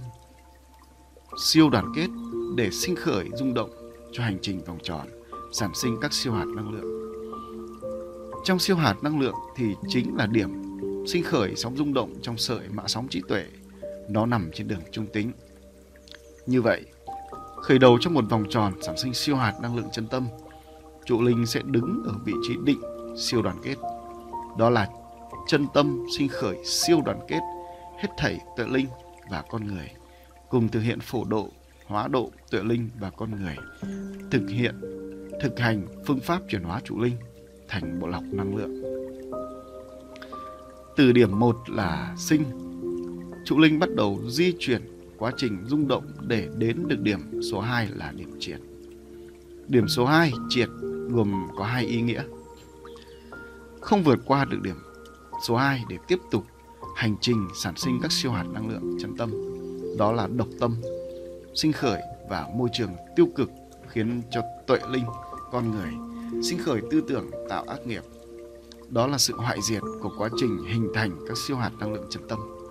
siêu đoàn kết để sinh khởi rung động cho hành trình vòng tròn sản sinh các siêu hạt năng lượng. Trong siêu hạt năng lượng thì chính là điểm sinh khởi sóng rung động trong sợi mã sóng trí tuệ. Nó nằm trên đường trung tính. Như vậy, khởi đầu trong một vòng tròn sản sinh siêu hạt năng lượng chân tâm, trụ linh sẽ đứng ở vị trí định siêu đoàn kết. Đó là chân tâm sinh khởi siêu đoàn kết hết thảy tuệ linh và con người cùng thực hiện phổ độ, hóa độ tuệ linh và con người, thực hiện thực hành phương pháp chuyển hóa trụ linh thành bộ lọc năng lượng. Từ điểm 1 là sinh, trụ linh bắt đầu di chuyển quá trình rung động để đến được điểm số 2 là điểm triệt. Điểm số 2 triệt gồm có hai ý nghĩa. Không vượt qua được điểm số 2 để tiếp tục hành trình sản sinh các siêu hạt năng lượng chân tâm. Đó là độc tâm, sinh khởi và môi trường tiêu cực khiến cho tuệ linh, con người sinh khởi tư tưởng tạo ác nghiệp đó là sự hoại diệt của quá trình hình thành các siêu hạt năng lượng chân tâm.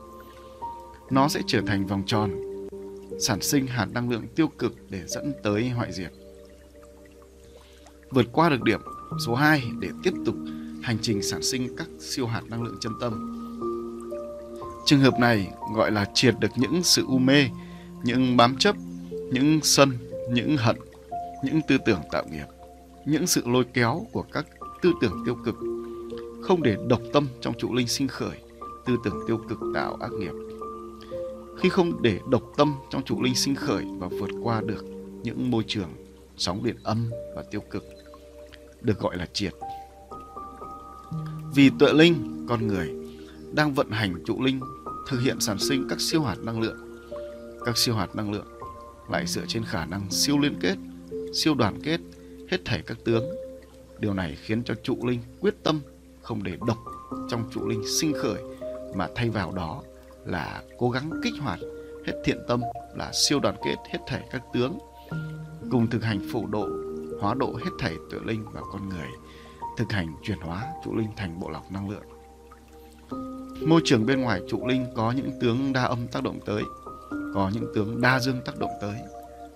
Nó sẽ trở thành vòng tròn, sản sinh hạt năng lượng tiêu cực để dẫn tới hoại diệt. Vượt qua được điểm số 2 để tiếp tục hành trình sản sinh các siêu hạt năng lượng chân tâm. Trường hợp này gọi là triệt được những sự u mê, những bám chấp, những sân, những hận, những tư tưởng tạo nghiệp, những sự lôi kéo của các tư tưởng tiêu cực không để độc tâm trong trụ linh sinh khởi tư tưởng tiêu cực tạo ác nghiệp khi không để độc tâm trong trụ linh sinh khởi và vượt qua được những môi trường sóng điện âm và tiêu cực, được gọi là triệt. Vì tuệ linh, con người, đang vận hành trụ linh, thực hiện sản sinh các siêu hạt năng lượng. Các siêu hạt năng lượng lại dựa trên khả năng siêu liên kết, siêu đoàn kết hết thảy các tướng. Điều này khiến cho trụ linh quyết tâm không để độc trong trụ linh sinh khởi mà thay vào đó là cố gắng kích hoạt hết thiện tâm là siêu đoàn kết hết thảy các tướng cùng thực hành phổ độ hóa độ hết thảy tuệ linh và con người thực hành chuyển hóa trụ linh thành bộ lọc năng lượng. Môi trường bên ngoài trụ linh có những tướng đa âm tác động tới có những tướng đa dương tác động tới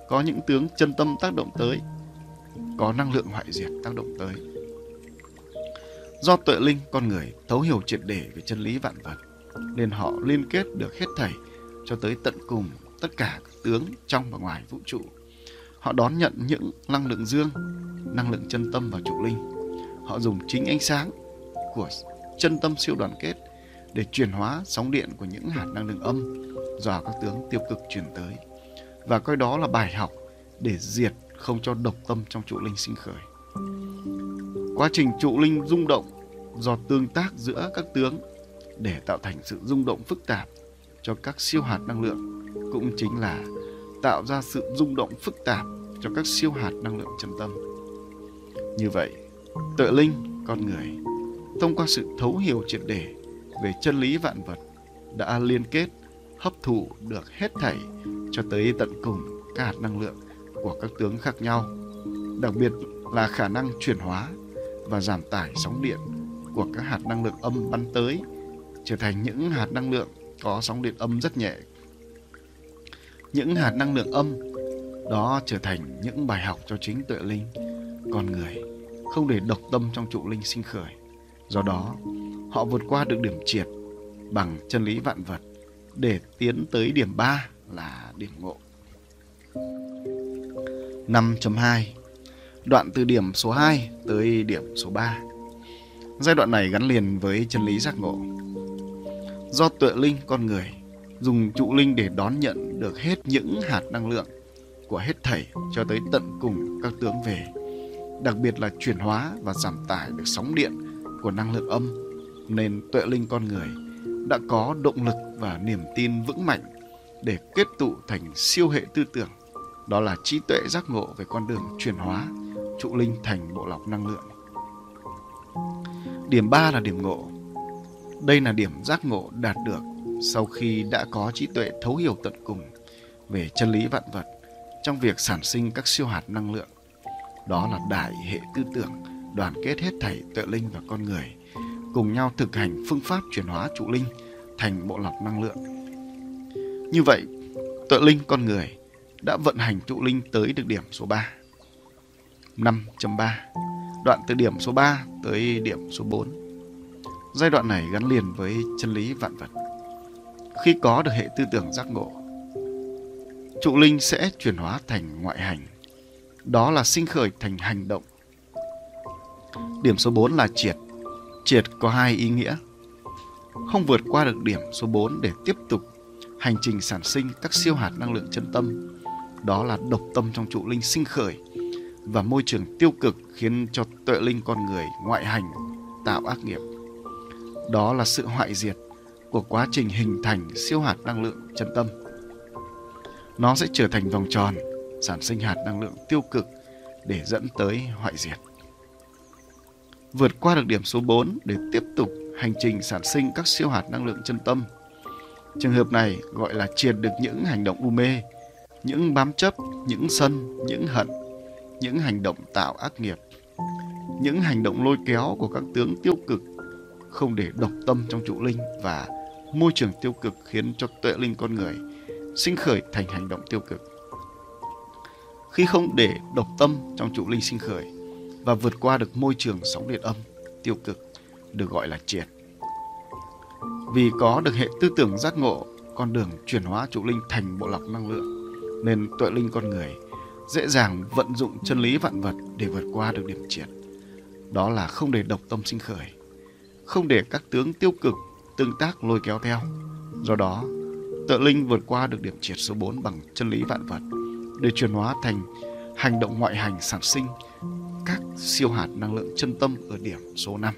có những tướng chân tâm tác động tới có năng lượng hoại diệt tác động tới. Do tuệ linh con người thấu hiểu triệt để về chân lý vạn vật, nên họ liên kết được hết thảy cho tới tận cùng tất cả các tướng trong và ngoài vũ trụ. Họ đón nhận những năng lượng dương, năng lượng chân tâm và trụ linh. Họ dùng chính ánh sáng của chân tâm siêu đoàn kết để chuyển hóa sóng điện của những hạt năng lượng âm do các tướng tiêu cực truyền tới và coi đó là bài học để diệt không cho độc tâm trong trụ linh sinh khởi. quá trình trụ linh rung động do tương tác giữa các tướng để tạo thành sự rung động phức tạp cho các siêu hạt năng lượng cũng chính là tạo ra sự rung động phức tạp cho các siêu hạt năng lượng chân tâm. Như vậy, tự linh, con người, thông qua sự thấu hiểu triệt để về chân lý vạn vật đã liên kết hấp thụ được hết thảy cho tới tận cùng các hạt năng lượng của các tướng khác nhau, đặc biệt là khả năng chuyển hóa và giảm tải sóng điện của các hạt năng lượng âm bắn tới trở thành những hạt năng lượng có sóng điện âm rất nhẹ. Những hạt năng lượng âm đó trở thành những bài học cho chính tuệ linh, con người, không để độc tâm trong trụ linh sinh khởi. Do đó, họ vượt qua được điểm triệt bằng chân lý vạn vật để tiến tới điểm 3 là điểm ngộ. 5.2 Đoạn từ điểm số 2 tới điểm số 3 Giai đoạn này gắn liền với chân lý giác ngộ. Do tuệ linh con người dùng trụ linh để đón nhận được hết những hạt năng lượng của hết thảy cho tới tận cùng các tướng về, đặc biệt là chuyển hóa và giảm tải được sóng điện của năng lượng âm, nên tuệ linh con người đã có động lực và niềm tin vững mạnh để kết tụ thành siêu hệ tư tưởng, đó là trí tuệ giác ngộ về con đường chuyển hóa trụ linh thành bộ lọc năng lượng. Điểm 3 là điểm ngộ. Đây là điểm giác ngộ đạt được sau khi đã có trí tuệ thấu hiểu tận cùng về chân lý vạn vật trong việc sản sinh các siêu hạt năng lượng. Đó là đại hệ tư tưởng đoàn kết hết thảy tự linh và con người cùng nhau thực hành phương pháp chuyển hóa trụ linh thành bộ lọc năng lượng. Như vậy, tự linh con người đã vận hành trụ linh tới được điểm số 3. 5.3 Đoạn từ điểm số 3 tới điểm số 4 Giai đoạn này gắn liền với chân lý vạn vật. Khi có được hệ tư tưởng giác ngộ, trụ linh sẽ chuyển hóa thành ngoại hành. Đó là sinh khởi thành hành động. Điểm số 4 là triệt. Triệt có hai ý nghĩa. Không vượt qua được điểm số 4 để tiếp tục hành trình sản sinh các siêu hạt năng lượng chân tâm. Đó là độc tâm trong trụ linh sinh khởi và môi trường tiêu cực khiến cho tuệ linh con người ngoại hành tạo ác nghiệp. Đó là sự hoại diệt của quá trình hình thành siêu hạt năng lượng chân tâm. Nó sẽ trở thành vòng tròn sản sinh hạt năng lượng tiêu cực để dẫn tới hoại diệt. Vượt qua được điểm số 4 để tiếp tục hành trình sản sinh các siêu hạt năng lượng chân tâm. Trường hợp này gọi là triệt được những hành động u mê, những bám chấp, những sân, những hận, những hành động tạo ác nghiệp, những hành động lôi kéo của các tướng tiêu cực không để độc tâm trong trụ linh và môi trường tiêu cực khiến cho tuệ linh con người sinh khởi thành hành động tiêu cực. Khi không để độc tâm trong trụ linh sinh khởi và vượt qua được môi trường sóng điện âm tiêu cực được gọi là triệt. Vì có được hệ tư tưởng giác ngộ, con đường chuyển hóa trụ linh thành bộ lọc năng lượng, nên tuệ linh con người dễ dàng vận dụng chân lý vạn vật để vượt qua được điểm triệt. Đó là không để độc tâm sinh khởi, không để các tướng tiêu cực tương tác lôi kéo theo. Do đó, tự linh vượt qua được điểm triệt số 4 bằng chân lý vạn vật để chuyển hóa thành hành động ngoại hành sản sinh các siêu hạt năng lượng chân tâm ở điểm số 5.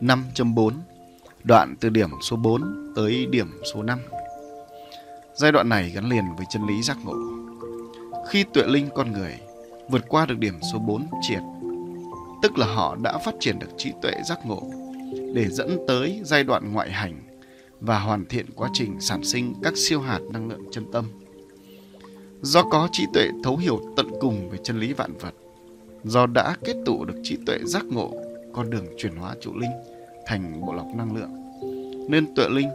5.4 Đoạn từ điểm số 4 tới điểm số 5 Giai đoạn này gắn liền với chân lý giác ngộ. Khi tuệ linh con người vượt qua được điểm số 4 triệt, tức là họ đã phát triển được trí tuệ giác ngộ để dẫn tới giai đoạn ngoại hành và hoàn thiện quá trình sản sinh các siêu hạt năng lượng chân tâm. Do có trí tuệ thấu hiểu tận cùng về chân lý vạn vật, do đã kết tụ được trí tuệ giác ngộ con đường chuyển hóa trụ linh thành bộ lọc năng lượng, nên tuệ linh,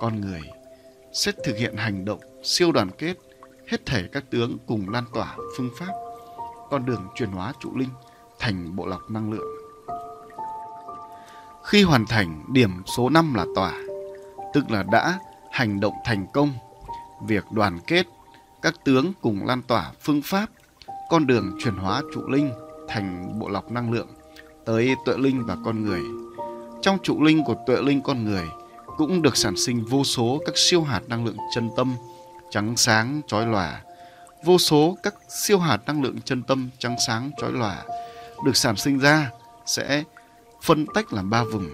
con người sẽ thực hiện hành động siêu đoàn kết hết thể các tướng cùng lan tỏa phương pháp con đường chuyển hóa trụ linh thành bộ lọc năng lượng. Khi hoàn thành điểm số 5 là tỏa, tức là đã hành động thành công, việc đoàn kết các tướng cùng lan tỏa phương pháp con đường chuyển hóa trụ linh thành bộ lọc năng lượng tới tuệ linh và con người. Trong trụ linh của tuệ linh con người cũng được sản sinh vô số các siêu hạt năng lượng chân tâm trắng sáng chói lòa vô số các siêu hạt năng lượng chân tâm trắng sáng chói lòa được sản sinh ra sẽ phân tách làm ba vùng.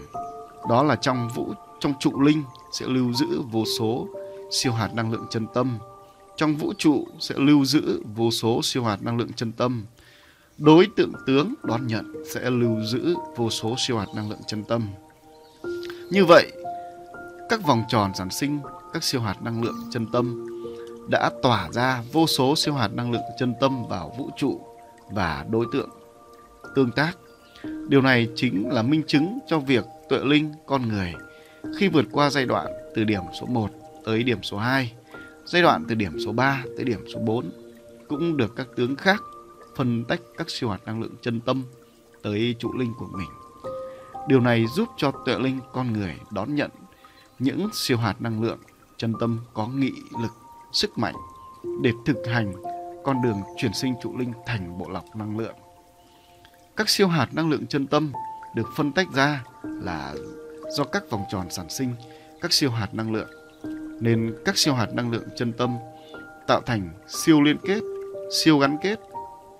Đó là trong vũ trong trụ linh sẽ lưu giữ vô số siêu hạt năng lượng chân tâm. Trong vũ trụ sẽ lưu giữ vô số siêu hạt năng lượng chân tâm. Đối tượng tướng đón nhận sẽ lưu giữ vô số siêu hạt năng lượng chân tâm. Như vậy, các vòng tròn sản sinh các siêu hạt năng lượng chân tâm đã tỏa ra vô số siêu hạt năng lượng chân tâm vào vũ trụ và đối tượng tương tác. Điều này chính là minh chứng cho việc tuệ linh con người khi vượt qua giai đoạn từ điểm số 1 tới điểm số 2, giai đoạn từ điểm số 3 tới điểm số 4 cũng được các tướng khác phân tách các siêu hạt năng lượng chân tâm tới trụ linh của mình. Điều này giúp cho tuệ linh con người đón nhận những siêu hạt năng lượng chân tâm có nghị lực, sức mạnh để thực hành con đường chuyển sinh trụ linh thành bộ lọc năng lượng. Các siêu hạt năng lượng chân tâm được phân tách ra là do các vòng tròn sản sinh các siêu hạt năng lượng nên các siêu hạt năng lượng chân tâm tạo thành siêu liên kết, siêu gắn kết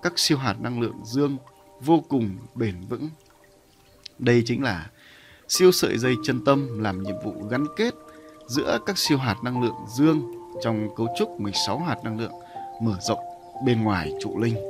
các siêu hạt năng lượng dương vô cùng bền vững. Đây chính là siêu sợi dây chân tâm làm nhiệm vụ gắn kết giữa các siêu hạt năng lượng dương trong cấu trúc 16 hạt năng lượng mở rộng bên ngoài trụ linh.